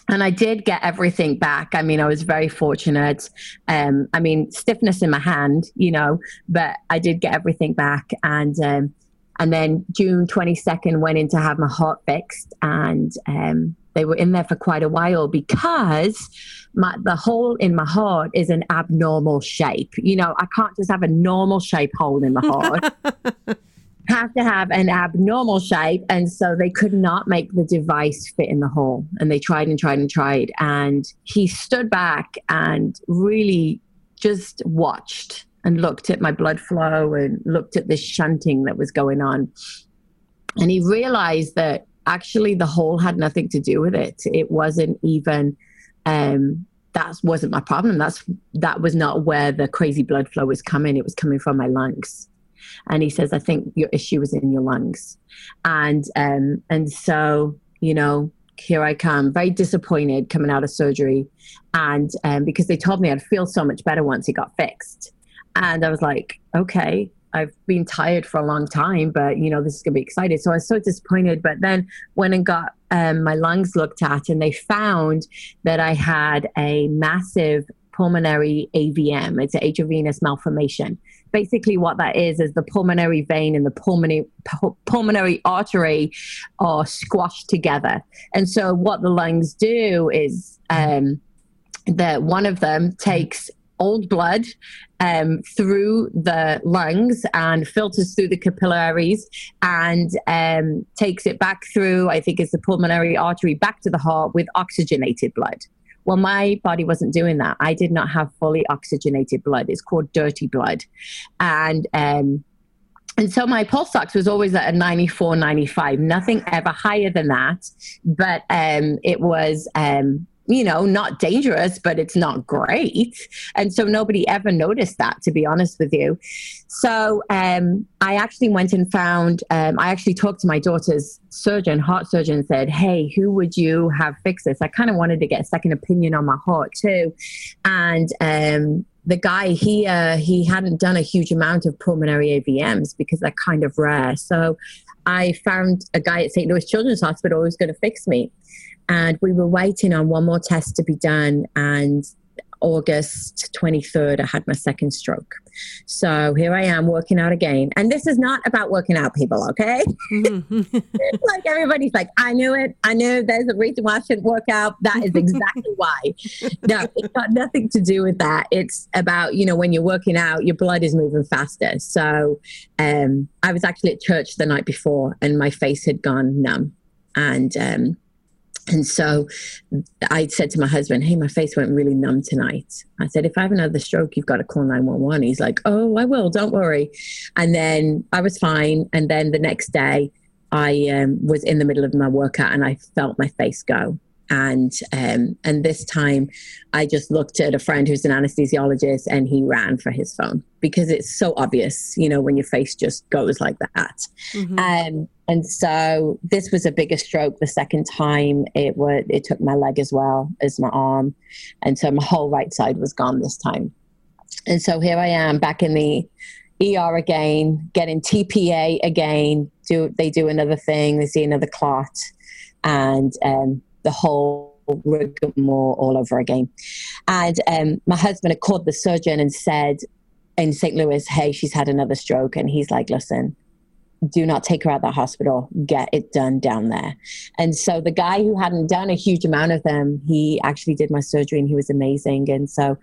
And I did get everything back. I mean, I was very fortunate. Um, I mean, stiffness in my hand, you know, but I did get everything back. And um, and then June 22nd went in to have my heart fixed, and um, they were in there for quite a while because my, the hole in my heart is an abnormal shape. You know, I can't just have a normal shape hole in my heart. have to have an abnormal shape. And so they could not make the device fit in the hole. And they tried and tried and tried. And he stood back and really just watched and looked at my blood flow and looked at this shunting that was going on. And he realized that actually the hole had nothing to do with it. It wasn't even um that wasn't my problem. That's that was not where the crazy blood flow was coming. It was coming from my lungs. And he says, I think your issue was in your lungs. And um and so, you know, here I come, very disappointed coming out of surgery. And um, because they told me I'd feel so much better once it got fixed. And I was like, okay, I've been tired for a long time, but you know, this is gonna be exciting. So I was so disappointed. But then went and got um, my lungs looked at, and they found that I had a massive pulmonary AVM. It's an atrial venous malformation. Basically, what that is is the pulmonary vein and the pulmonary pulmonary artery are squashed together. And so, what the lungs do is um, that one of them takes old blood um, through the lungs and filters through the capillaries and um, takes it back through, I think it's the pulmonary artery, back to the heart with oxygenated blood. Well, my body wasn't doing that. I did not have fully oxygenated blood. It's called dirty blood. And, um, and so my pulse ox was always at a 94, 95, nothing ever higher than that. But um, it was um, you know, not dangerous, but it's not great. And so nobody ever noticed that, to be honest with you. So um, I actually went and found, um, I actually talked to my daughter's surgeon, heart surgeon, said, Hey, who would you have fix this? I kind of wanted to get a second opinion on my heart too. And um, the guy he uh, he hadn't done a huge amount of pulmonary AVMs because they're kind of rare. So I found a guy at St. Louis Children's Hospital who was going to fix me and we were waiting on one more test to be done and August 23rd, I had my second stroke. So here I am working out again. And this is not about working out, people, okay? Mm-hmm. like everybody's like, I knew it. I knew there's a reason why I shouldn't work out. That is exactly why. No, it's got nothing to do with that. It's about, you know, when you're working out, your blood is moving faster. So um, I was actually at church the night before and my face had gone numb. And um, and so I said to my husband, Hey, my face went really numb tonight. I said, If I have another stroke, you've got to call 911. He's like, Oh, I will, don't worry. And then I was fine. And then the next day, I um, was in the middle of my workout and I felt my face go and um, and this time I just looked at a friend who's an anesthesiologist and he ran for his phone because it's so obvious, you know, when your face just goes like that. Mm-hmm. Um, and so this was a bigger stroke. The second time it was it took my leg as well as my arm, and so my whole right side was gone this time. And so here I am back in the ER again, getting TPA again. Do they do another thing? They see another clot, and um, the whole rigmarole all over again. And um, my husband had called the surgeon and said in St. Louis, hey, she's had another stroke. And he's like, listen, do not take her out of the hospital. Get it done down there. And so the guy who hadn't done a huge amount of them, he actually did my surgery and he was amazing. And so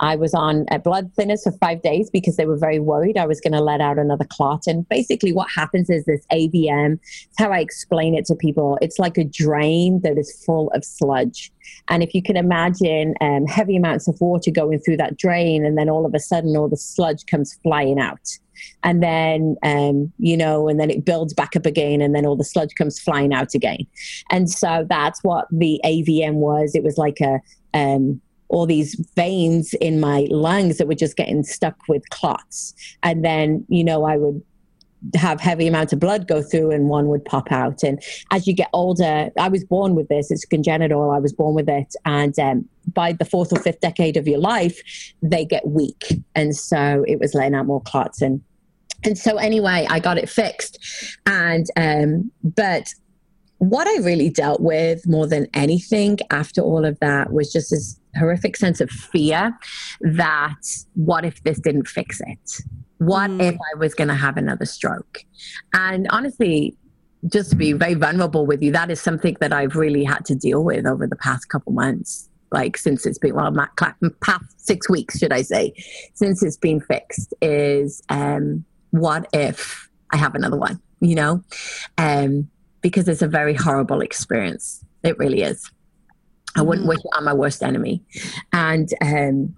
I was on blood thinners for five days because they were very worried I was going to let out another clot. And basically, what happens is this AVM, it's how I explain it to people. It's like a drain that is full of sludge. And if you can imagine um, heavy amounts of water going through that drain, and then all of a sudden all the sludge comes flying out and then um, you know and then it builds back up again and then all the sludge comes flying out again. And so that's what the avm was. It was like a um, all these veins in my lungs that were just getting stuck with clots. And then you know i would have heavy amounts of blood go through and one would pop out. And as you get older i was born with this. It's congenital. I was born with it. And um, by the fourth or fifth decade of your life they get weak. And so it was laying out more clots and and so anyway i got it fixed. And um, but what i really dealt with more than anything after all of that was just this horrific sense of fear that what if this didn't fix it? What mm. if i was going to have another stroke? And honestly just to be very vulnerable with you that is something that i've really had to deal with over the past couple months like since it's been well not past six weeks should i say since it's been fixed is um what if I have another one, you know? Um, because it's a very horrible experience. It really is. I wouldn't mm. wish it on my worst enemy. And um,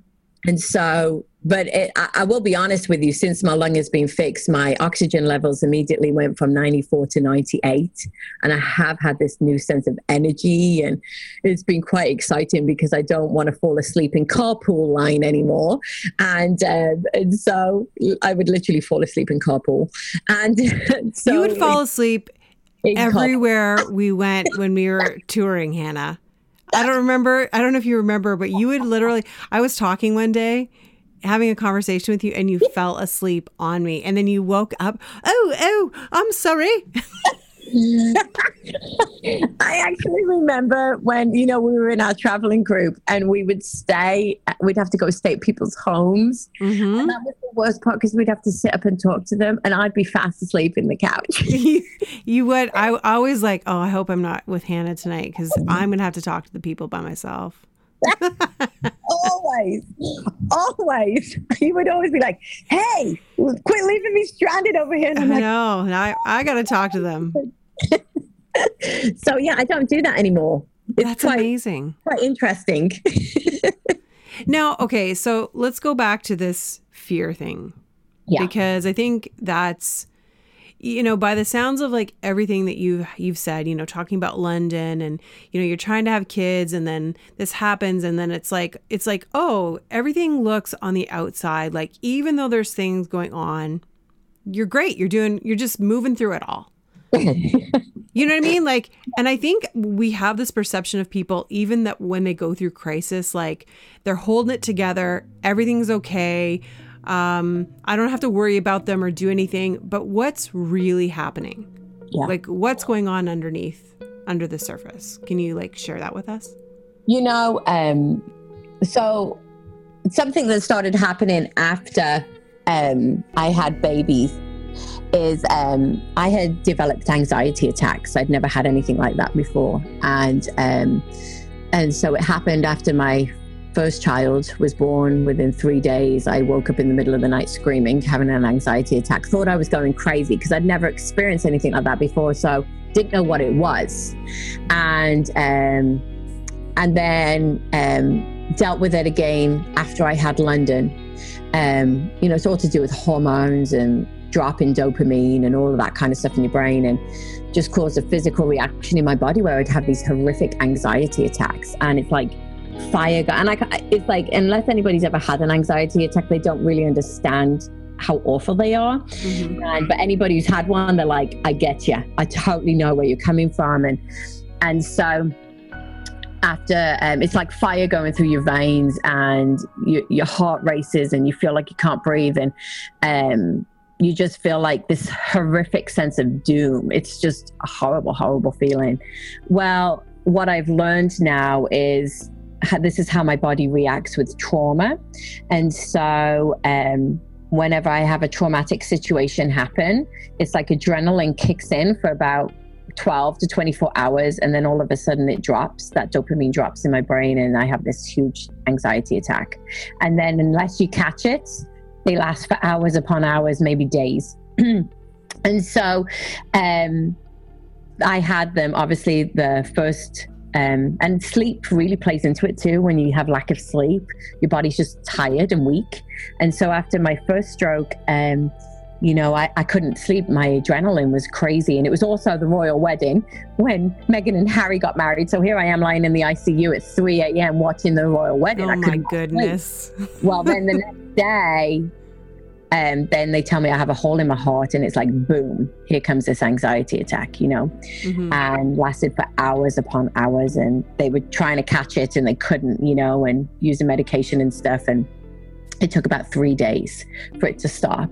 And so, but it, I, I, will be honest with you, since my lung has been fixed, my oxygen levels immediately went from 94 to 98. And I have had this new sense of energy. And it's been quite exciting because I don't want to fall asleep in carpool line anymore. And, um, and so I would literally fall asleep in carpool. And so you would fall asleep everywhere we went when we were touring, Hannah. I don't remember. I don't know if you remember, but you would literally. I was talking one day, having a conversation with you, and you fell asleep on me, and then you woke up. Oh, oh, I'm sorry. I actually remember when, you know, we were in our traveling group and we would stay, we'd have to go stay at people's homes. Mm-hmm. And that was the worst part because we'd have to sit up and talk to them and I'd be fast asleep in the couch. you, would. I, I always like, oh, I hope I'm not with Hannah tonight because I'm going to have to talk to the people by myself. always, always. He would always be like, "Hey, quit leaving me stranded over here." And I'm I like, know. I I got to talk to them. so yeah, I don't do that anymore. It's That's quite, amazing. Quite interesting. now, okay, so let's go back to this fear thing. Yeah. Because I think that's you know by the sounds of like everything that you you've said you know talking about london and you know you're trying to have kids and then this happens and then it's like it's like oh everything looks on the outside like even though there's things going on you're great you're doing you're just moving through it all you know what I mean? Like, and I think we have this perception of people, even that when they go through crisis, like they're holding it together, everything's okay. Um, I don't have to worry about them or do anything. But what's really happening? Yeah. Like, what's going on underneath, under the surface? Can you like share that with us? You know, um, so something that started happening after um, I had babies is um, I had developed anxiety attacks. I'd never had anything like that before, and um, and so it happened after my first child was born. Within three days, I woke up in the middle of the night screaming, having an anxiety attack. Thought I was going crazy because I'd never experienced anything like that before, so didn't know what it was, and um, and then um, dealt with it again after I had London. Um, you know, it's all to do with hormones and drop in dopamine and all of that kind of stuff in your brain and just caused a physical reaction in my body where I'd have these horrific anxiety attacks. And it's like fire. And I, it's like, unless anybody's ever had an anxiety attack, they don't really understand how awful they are. Mm-hmm. And, but anybody who's had one, they're like, I get you. I totally know where you're coming from. And, and so, after um, it's like fire going through your veins and you, your heart races and you feel like you can't breathe and um, you just feel like this horrific sense of doom. It's just a horrible, horrible feeling. Well, what I've learned now is this is how my body reacts with trauma. And so, um, whenever I have a traumatic situation happen, it's like adrenaline kicks in for about 12 to 24 hours and then all of a sudden it drops that dopamine drops in my brain and i have this huge anxiety attack and then unless you catch it they last for hours upon hours, maybe days. and so um, I had them, obviously, the first. Um, and sleep really plays into it too. When you have lack of sleep, your body's just tired and weak. And so after my first stroke, um, you know, I, I couldn't sleep. My adrenaline was crazy. And it was also the royal wedding when Meghan and Harry got married. So here I am lying in the ICU at 3 a.m. watching the royal wedding. Oh, my goodness. well, then the next day, and then they tell me I have a hole in my heart, and it's like, boom, here comes this anxiety attack, you know, mm-hmm. and lasted for hours upon hours. And they were trying to catch it and they couldn't, you know, and using medication and stuff. And it took about three days for it to stop.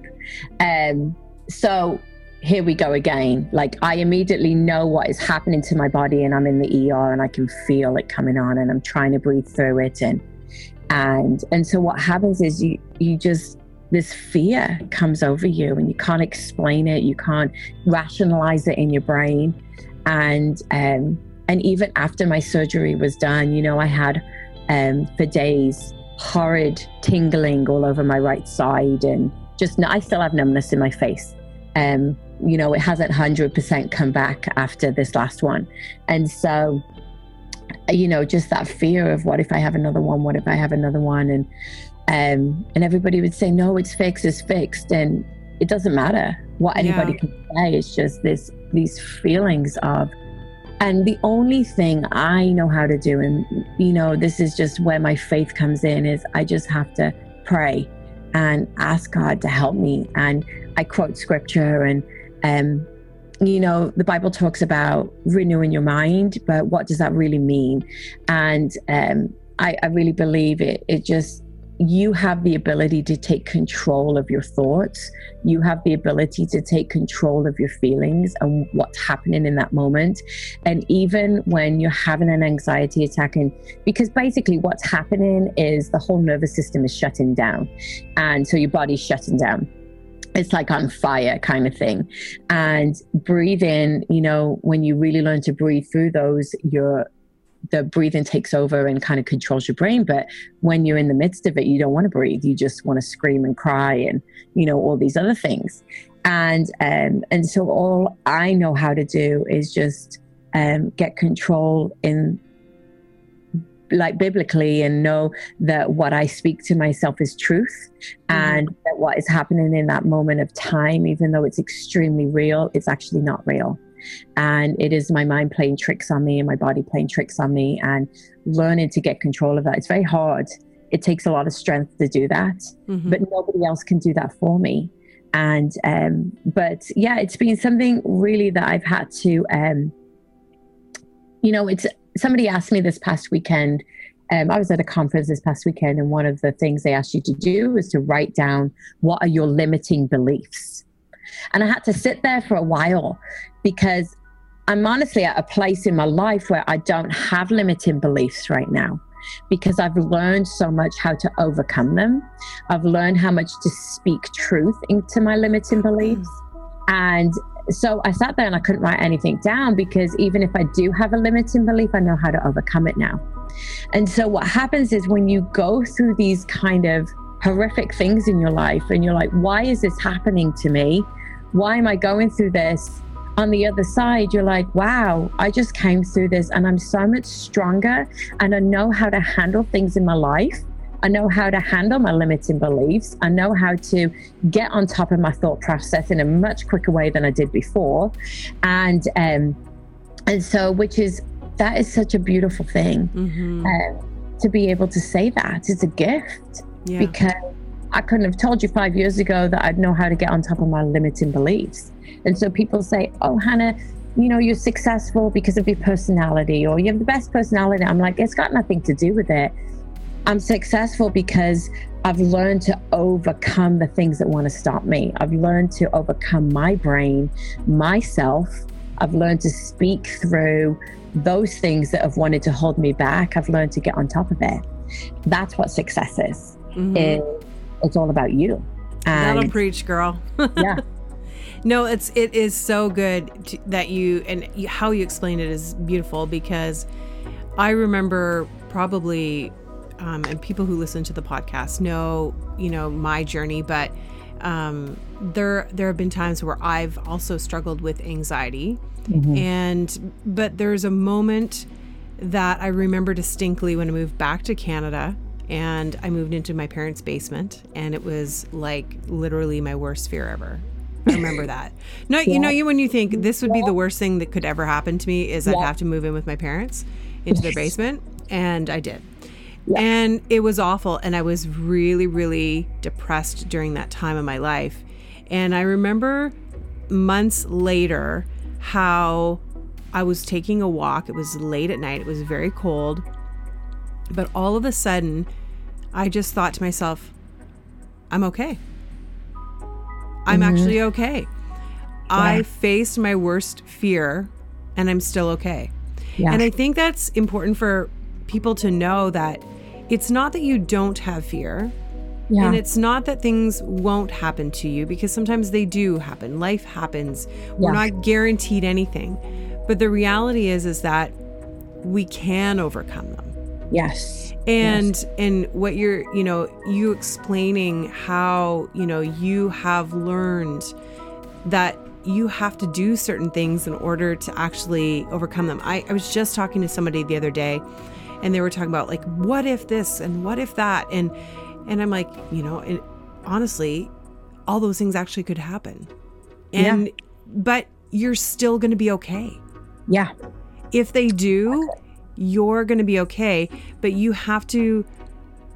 Um, so here we go again. Like I immediately know what is happening to my body, and I'm in the ER, and I can feel it coming on, and I'm trying to breathe through it, and and and so what happens is you you just this fear comes over you and you can't explain it you can't rationalize it in your brain and um, and even after my surgery was done you know i had um, for days horrid tingling all over my right side and just i still have numbness in my face um, you know it hasn't 100% come back after this last one and so you know, just that fear of what if I have another one? What if I have another one? And um, and everybody would say, no, it's fixed, it's fixed, and it doesn't matter what anybody yeah. can say. It's just this these feelings of and the only thing I know how to do, and you know, this is just where my faith comes in, is I just have to pray and ask God to help me. And I quote scripture and um you know, the Bible talks about renewing your mind, but what does that really mean? And um, I, I really believe it. It just you have the ability to take control of your thoughts. You have the ability to take control of your feelings and what's happening in that moment. And even when you're having an anxiety attack, and because basically what's happening is the whole nervous system is shutting down. And so your body's shutting down it's like on fire kind of thing and breathing you know when you really learn to breathe through those your the breathing takes over and kind of controls your brain but when you're in the midst of it you don't want to breathe you just want to scream and cry and you know all these other things and um and so all i know how to do is just um get control in like biblically and know that what I speak to myself is truth mm-hmm. and that what is happening in that moment of time, even though it's extremely real, it's actually not real. And it is my mind playing tricks on me and my body playing tricks on me and learning to get control of that. It's very hard. It takes a lot of strength to do that, mm-hmm. but nobody else can do that for me. And, um, but yeah, it's been something really that I've had to, um, you know, it's somebody asked me this past weekend. Um, I was at a conference this past weekend, and one of the things they asked you to do was to write down what are your limiting beliefs. And I had to sit there for a while because I'm honestly at a place in my life where I don't have limiting beliefs right now because I've learned so much how to overcome them. I've learned how much to speak truth into my limiting mm. beliefs. And so I sat there and I couldn't write anything down because even if I do have a limiting belief, I know how to overcome it now. And so what happens is when you go through these kind of horrific things in your life and you're like, why is this happening to me? Why am I going through this? On the other side, you're like, wow, I just came through this and I'm so much stronger and I know how to handle things in my life I know how to handle my limiting beliefs. I know how to get on top of my thought process in a much quicker way than I did before. And um, and so, which is that is such a beautiful thing mm-hmm. um, to be able to say that. It's a gift yeah. because I couldn't have told you five years ago that I'd know how to get on top of my limiting beliefs. And so people say, "Oh, Hannah." You know, you're successful because of your personality, or you have the best personality. I'm like, it's got nothing to do with it I'm successful because I've learned to overcome the things that want to stop me. I've learned to overcome my brain, myself. I've learned to speak through those things that have wanted to hold me back. I've learned to get on top of it. That's what success is. Mm-hmm. It, it's all about you. And That'll preach, girl. yeah. No, it's it is so good to, that you and you, how you explain it is beautiful because I remember probably um, and people who listen to the podcast know, you know, my journey, but um, there there have been times where I've also struggled with anxiety, mm-hmm. and but there's a moment that I remember distinctly when I moved back to Canada and I moved into my parents' basement, and it was like literally my worst fear ever. I remember that. No, yeah. you know, you when you think this would be the worst thing that could ever happen to me is yeah. I'd have to move in with my parents into their basement, and I did. Yeah. And it was awful. And I was really, really depressed during that time of my life. And I remember months later how I was taking a walk. It was late at night, it was very cold. But all of a sudden, I just thought to myself, I'm okay. I'm mm-hmm. actually okay. Yeah. I faced my worst fear and I'm still okay. Yeah. And I think that's important for people to know that it's not that you don't have fear. Yeah. And it's not that things won't happen to you because sometimes they do happen. Life happens. We're not guaranteed anything. But the reality is is that we can overcome them. Yes. And yes. and what you're, you know, you explaining how, you know, you have learned that you have to do certain things in order to actually overcome them. I, I was just talking to somebody the other day and they were talking about like what if this and what if that and and I'm like, you know, it, honestly, all those things actually could happen. And yeah. but you're still going to be okay. Yeah. If they do, you're going to be okay, but you have to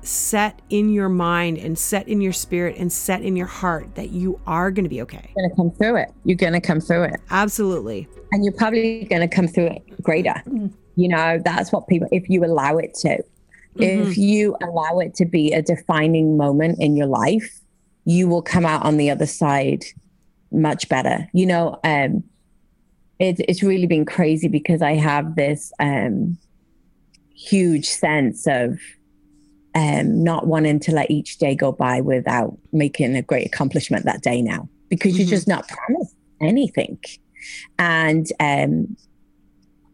set in your mind and set in your spirit and set in your heart that you are going to be okay. You're going to come through it. You're going to come through it. Absolutely. And you're probably going to come through it greater. You know, that's what people, if you allow it to, mm-hmm. if you allow it to be a defining moment in your life, you will come out on the other side much better. You know, um, it, it's really been crazy because I have this um, huge sense of um, not wanting to let each day go by without making a great accomplishment that day now because mm-hmm. you're just not promised anything. And um,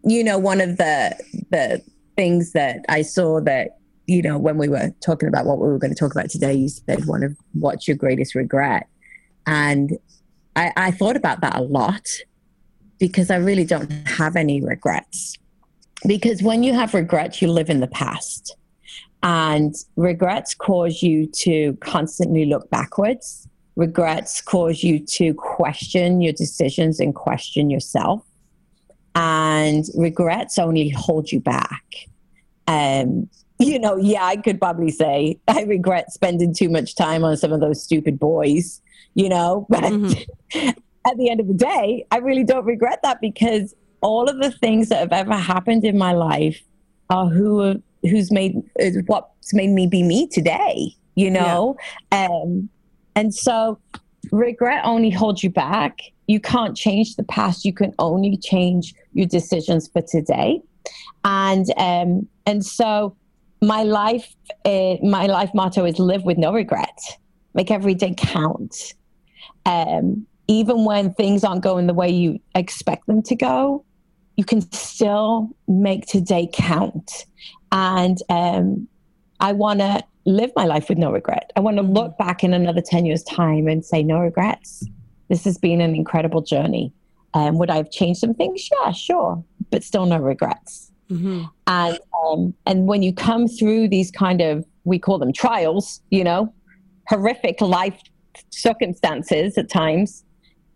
you know, one of the the things that I saw that you know when we were talking about what we were going to talk about today, you said one of what's your greatest regret, and I, I thought about that a lot because I really don't have any regrets. Because when you have regrets, you live in the past. And regrets cause you to constantly look backwards. Regrets cause you to question your decisions and question yourself. And regrets only hold you back. Um, you know, yeah, I could probably say I regret spending too much time on some of those stupid boys, you know, but mm-hmm. at the end of the day, I really don't regret that because all of the things that have ever happened in my life are who who's made is what's made me be me today you know? Yeah. um and so regret only holds you back. You can't change the past. You can only change your decisions for today. And um and so my life uh, my life motto is live with no regret. Make every day count. Um even when things aren't going the way you expect them to go you can still make today count. And um, I want to live my life with no regret. I want to look mm-hmm. back in another 10 years' time and say, no regrets. This has been an incredible journey. Um, would I have changed some things? Yeah, sure, but still no regrets. Mm-hmm. And um, and when you come through these kind of we call them trials, you know, horrific life circumstances at times,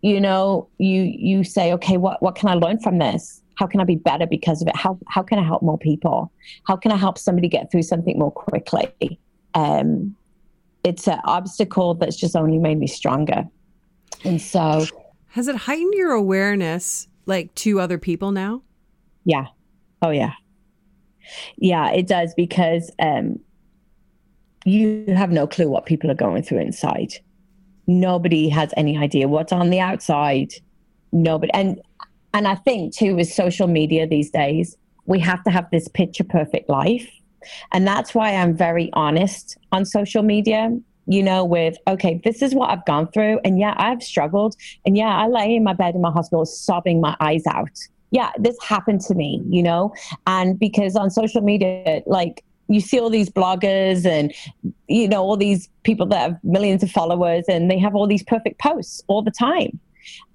you know, you you say, okay, what what can I learn from this? How can I be better because of it? How how can I help more people? How can I help somebody get through something more quickly? Um, it's an obstacle that's just only made me stronger. And so, has it heightened your awareness like to other people now? Yeah. Oh yeah. Yeah, it does because um, you have no clue what people are going through inside. Nobody has any idea what's on the outside. Nobody, and and I think too, with social media these days, we have to have this picture perfect life. And that's why I'm very honest on social media, you know, with, okay, this is what I've gone through. And yeah, I've struggled. And yeah, I lay in my bed in my hospital sobbing my eyes out. Yeah, this happened to me, you know? And because on social media, like, you see all these bloggers and you know all these people that have millions of followers and they have all these perfect posts all the time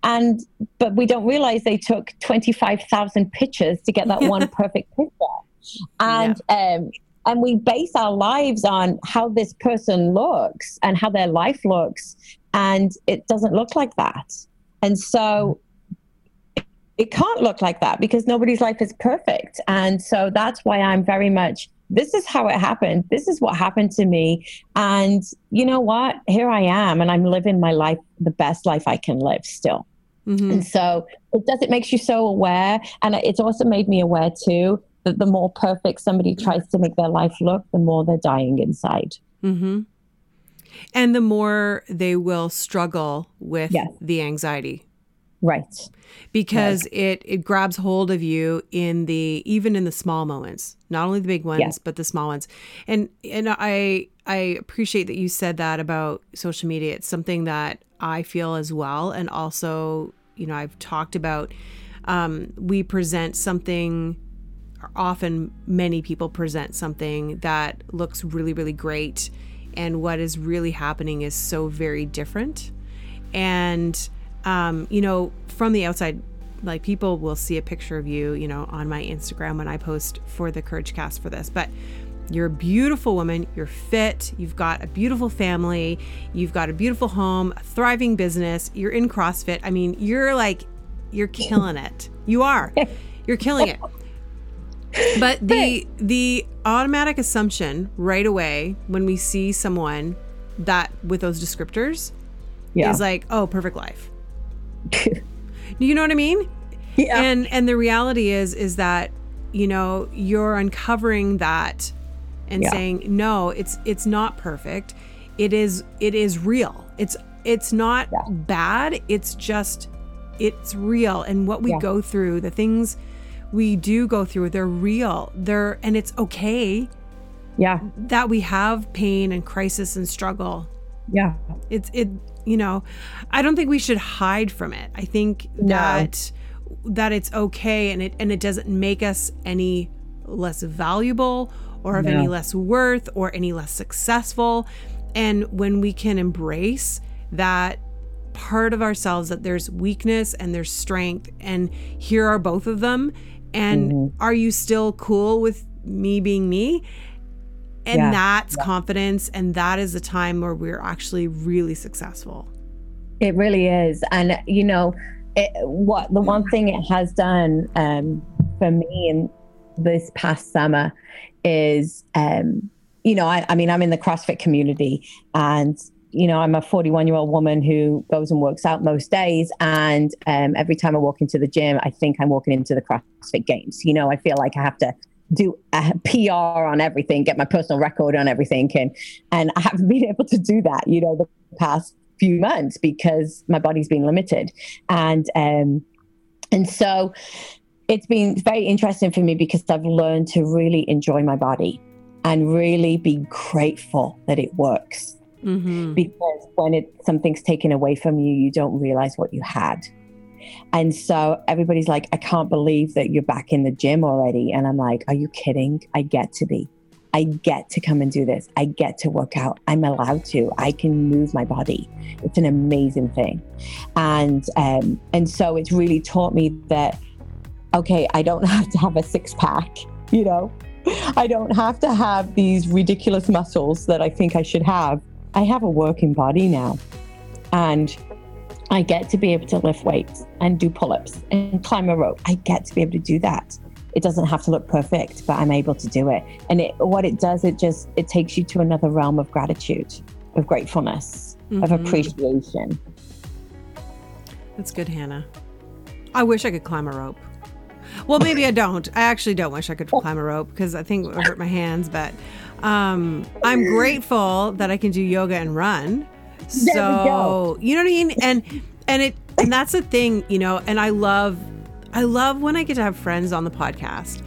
and but we don't realize they took 25,000 pictures to get that one perfect picture. And yeah. um and we base our lives on how this person looks and how their life looks. And it doesn't look like that. And so it can't look like that because nobody's life is perfect. And so that's why i'm very much this is how it happened. This is what happened to me. And you know what? Here I am, and I'm living my life, the best life I can live still. Mm-hmm. And so it does, it makes you so aware. And it's also made me aware too that the more perfect somebody tries to make their life look, the more they're dying inside. Mm-hmm. And the more they will struggle with yes. the anxiety. Right. Because right. it it grabs hold of you in the even in the small moments, not only the big ones, yeah. but the small ones. And and I I appreciate that you said that about social media. It's something that I feel as well and also, you know, I've talked about um, we present something often many people present something that looks really really great and what is really happening is so very different and um, you know, from the outside, like people will see a picture of you, you know, on my Instagram when I post for the Courage Cast for this, but you're a beautiful woman. You're fit. You've got a beautiful family. You've got a beautiful home, a thriving business. You're in CrossFit. I mean, you're like, you're killing it. You are. You're killing it. But the the automatic assumption right away when we see someone that with those descriptors Yeah. is like, oh, perfect life. You know what I mean? yeah. And and the reality is is that you know you're uncovering that and Yeah. saying no, it's it's not perfect. It is it is real. It's it's not Yeah. bad. It's just it's real and what we Yeah. go through, the things we do go through, they're real. They're and it's okay yeah. that we have pain and crisis and struggle Yeah. it's it you know i don't think we should hide from it i think No. that that it's okay and it and it doesn't make us any less valuable or of any less worth or any less successful and when we can embrace that part of ourselves that there's weakness and there's strength and here are both of them and Mm-hmm. are you still cool with me being me and Yeah. that's confidence and that is the time where we're actually really successful It really is. And, you know, it, what the one thing it has done um, for me in this past summer is, um, you know, I, I mean, I'm in the CrossFit community and, you know, I'm a 41 year old woman who goes and works out most days. And um, every time I walk into the gym, I think I'm walking into the CrossFit Games. You know, I feel like I have to do a PR on everything, get my personal record on everything. And, and I haven't been able to do that, you know, the past few months because my body's been limited. And, um, and so it's been very interesting for me because I've learned to really enjoy my body and really be grateful that it works mm-hmm. because when it something's taken away from you you don't realize what you had and so everybody's like i can't believe that you're back in the gym already. And i'm like are you kidding? I get to be. I get to come and do this. I get to work out. I'm allowed to. I can move my body. It's an amazing thing. And um and so it's really taught me that okay i don't have to have a six pack you know? I don't have to have these ridiculous muscles that i think i should have. I have a working body now. And I get to be able to lift weights and do pull ups and climb a rope. I get to be able to do that. It doesn't have to look perfect, but I'm able to do it. And it, what it does, it just it takes you to another realm of gratitude, of gratefulness, of Mhm. appreciation. that's good hannah i wish i could climb a rope well maybe i don't i actually don't wish i could climb a rope because i think it would hurt my hands but um i'm grateful that i can do yoga and run There we you know what i mean and and it and that's the thing you know and i love i love when i get to have friends on the podcast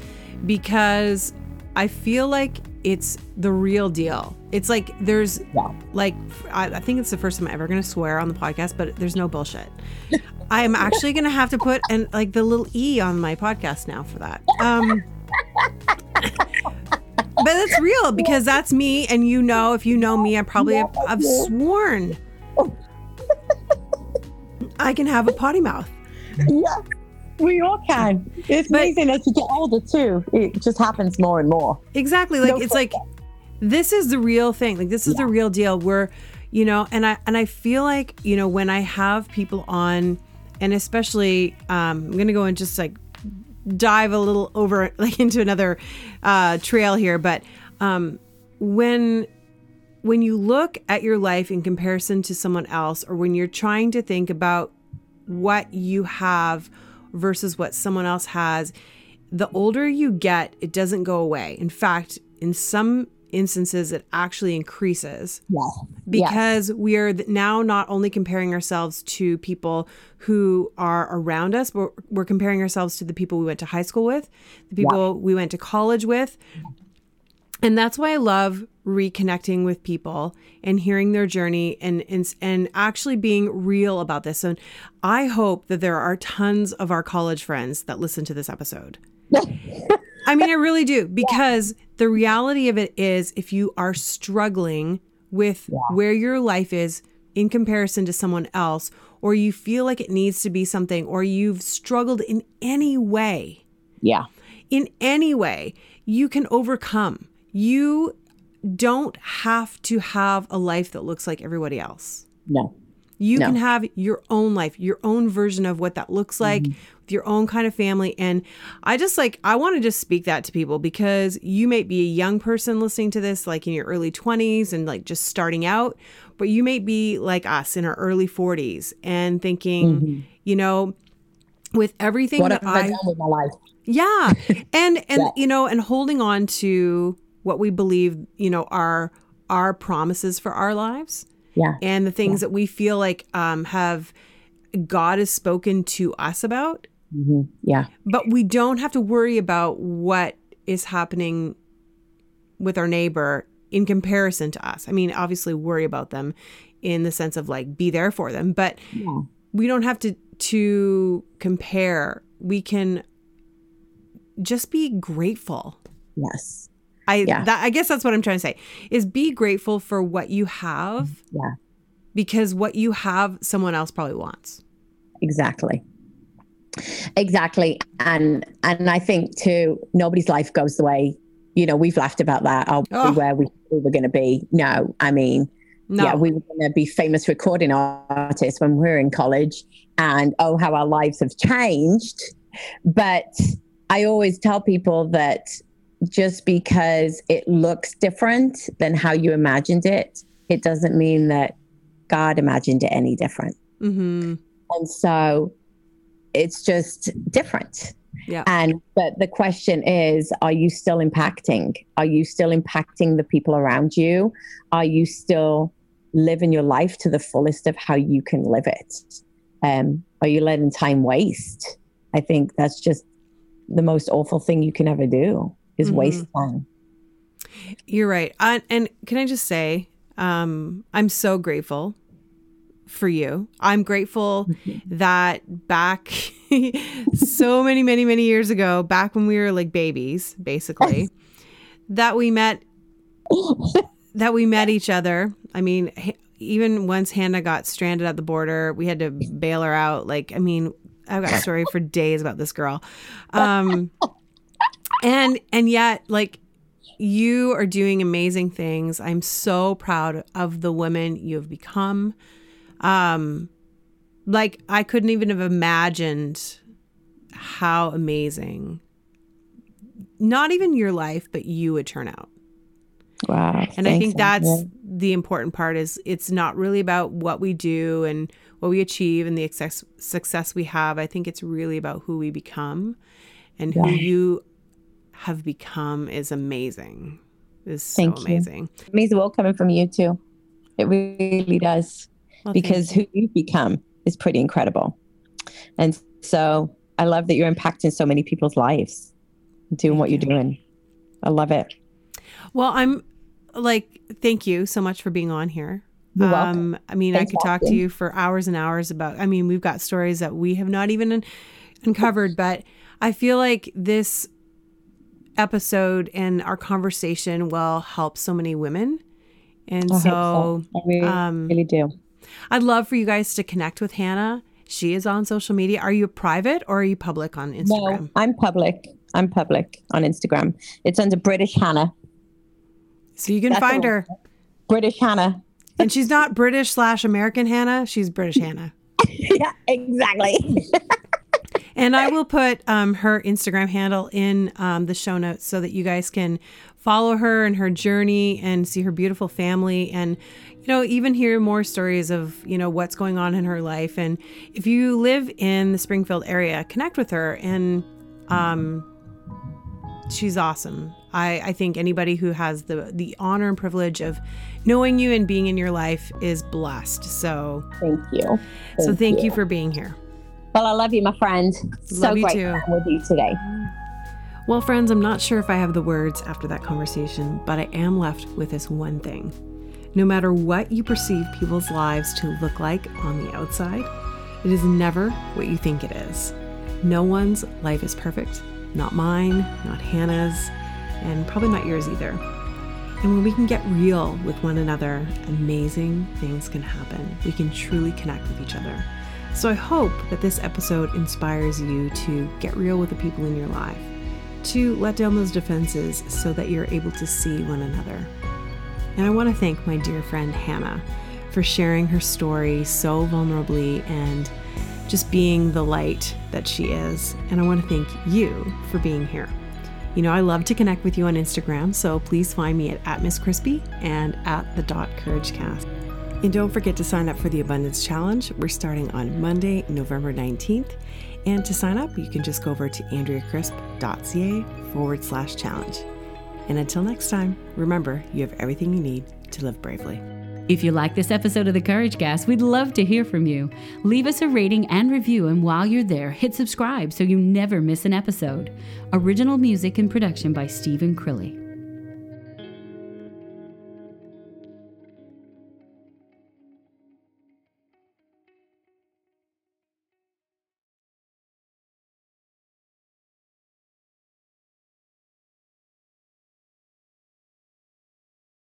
because i feel like it's the real deal it's like there's Yeah. like I, I think it's the first time I'm ever going to swear on the podcast, but there's no bullshit. I'm actually going to have to put and like the little e on my podcast now for that. Um, but that's real because that's me, and you know, if you know me, I probably have, I've sworn I can have a potty mouth. Yeah, we all can. It's But- amazing as you get older too. It just happens more and more. Exactly. Like No it's like this is the real thing. Like this is the real deal. Where, you know, and I and I feel like, you know, when I have people on and especially um I'm gonna go and just like dive a little over like into another uh trail here, but um when when you look at your life in comparison to someone else or when you're trying to think about what you have versus what someone else has the older you get it doesn't go away. In fact in some instances it actually increases Yeah. because we are now not only comparing ourselves to people who are around us, but we're comparing ourselves to the people we went to high school with, the people we went to college with. And that's why I love reconnecting with people and hearing their journey and, and and actually being real about this. And I hope that there are tons of our college friends that listen to this episode. I mean, I really do because the reality of it is if you are struggling with where your life is in comparison to someone else, or you feel like it needs to be something, or you've struggled in any way, Yeah. in any way, you can overcome. You don't have to have a life that looks like everybody else. No. You No. can have your own life, your own version of what that looks like, mm-hmm. with your own kind of family. And I just like, I want to just speak that to people because you may be a young person listening to this, like in your early 20s and like just starting out, but you may be like us in our early 40s and thinking, mm-hmm. you know, with everything What that I I done with my life? yeah. And and Yeah. you know, and holding on to what we believe, you know, are our promises for our lives Yeah. and the things that we feel like um have God has spoken to us about, hmm Yeah. but we don't have to worry about what is happening with our neighbor in comparison to us. I mean, obviously worry about them in the sense of like be there for them, but Yeah. we don't have to to compare. We can just be grateful. Yes. I Yeah. that, I guess that's what I'm trying to say is be grateful for what you have mm-hmm. Yeah. because what you have someone else probably wants. Exactly. Exactly. And and I think too, nobody's life goes the way, you know, we've laughed about that. Oh. we where we, we were gonna be? No. I mean, No. yeah, we were gonna be famous recording artists when we were in college and oh how our lives have changed. But I always tell people that just because it looks different than how you imagined it, it doesn't mean that God imagined it any different. hmm And so it's just different. Yeah. And but the question is, are you still impacting? Are you still impacting the people around you? Are you still living your life to the fullest of how you can live it? Um, are you letting time waste? I think that's just the most awful thing you can ever do is Mhm. waste time. You're right. I, and can I just say, um, I'm so grateful for you. I'm grateful that back so many, many, many years ago, back when we were like babies, basically, that we met, that we met each other. I mean, even once Hannah got stranded at the border, we had to bail her out. Like, I mean, I've got a story for days about this girl. Um, and and yet, like, you are doing amazing things. I'm so proud of the women you have become. Um, like I couldn't even have imagined how amazing not even your life, but you would turn out. Wow. And I think that's Andrea. the important part is it's not really about what we do and what we achieve and the success success we have. I think it's really about who we become and who Yeah. you have become is amazing. Is so Thank you. amazing. it means the world coming from you too. It really does. Well, because who you've become is pretty incredible. And so I love that you're impacting so many people's lives, doing Thank what you're doing. I love it. Well, I'm like, thank you so much for being on here. Um, I mean, Thanks I could talk to you for hours and hours about. I mean, we've got stories that we have not even un- uncovered, but I feel like this episode and our conversation will help so many women. And I so, I really, um, really do. I'd love for you guys to connect with Hannah. She is on social media. Are you private or are you public on Instagram? No, I'm public. I'm public on Instagram. It's under British Hannah. So you can That's find her. British Hannah. And she's not British slash American Hannah. She's British Hannah. yeah, exactly. And I will put um, her Instagram handle in um, the show notes so that you guys can follow her and her journey and see her beautiful family and, you know, even hear more stories of, you know, what's going on in her life. And if you live in the Springfield area, connect with her. And um, she's awesome. I, I think anybody who has the, the honor and privilege of knowing you and being in your life is blessed. So, thank you. so thank you for being here. Well, I love you, my friend. So Love you great too. to be with you today. Well, friends, I'm not sure if I have the words after that conversation, but I am left with this one thing. No matter what you perceive people's lives to look like on the outside, it is never what you think it is. No one's life is perfect. Not mine, not Hannah's, and probably not yours either. And when we can get real with one another, amazing things can happen. We can truly connect with each other. So I hope that this episode inspires you to get real with the people in your life, to let down those defenses so that you're able to see one another. And I want to thank my dear friend Hannah for sharing her story so vulnerably and just being the light that she is. And I want to thank you for being here. You know, I love to connect with you on Instagram, so please find me at, at Miss Crispy and at the Dot Courage Cast. And don't forget to sign up for the Abundance Challenge. We're starting on Monday, November 19th. And to sign up, you can just go over to andreacrisp.ca forward slash challenge. And until next time, remember you have everything you need to live bravely. If you like this episode of The Courage Cast, we'd love to hear from you. Leave us a rating and review, and while you're there, hit subscribe so you never miss an episode. Original music and production by Stephen Crilly.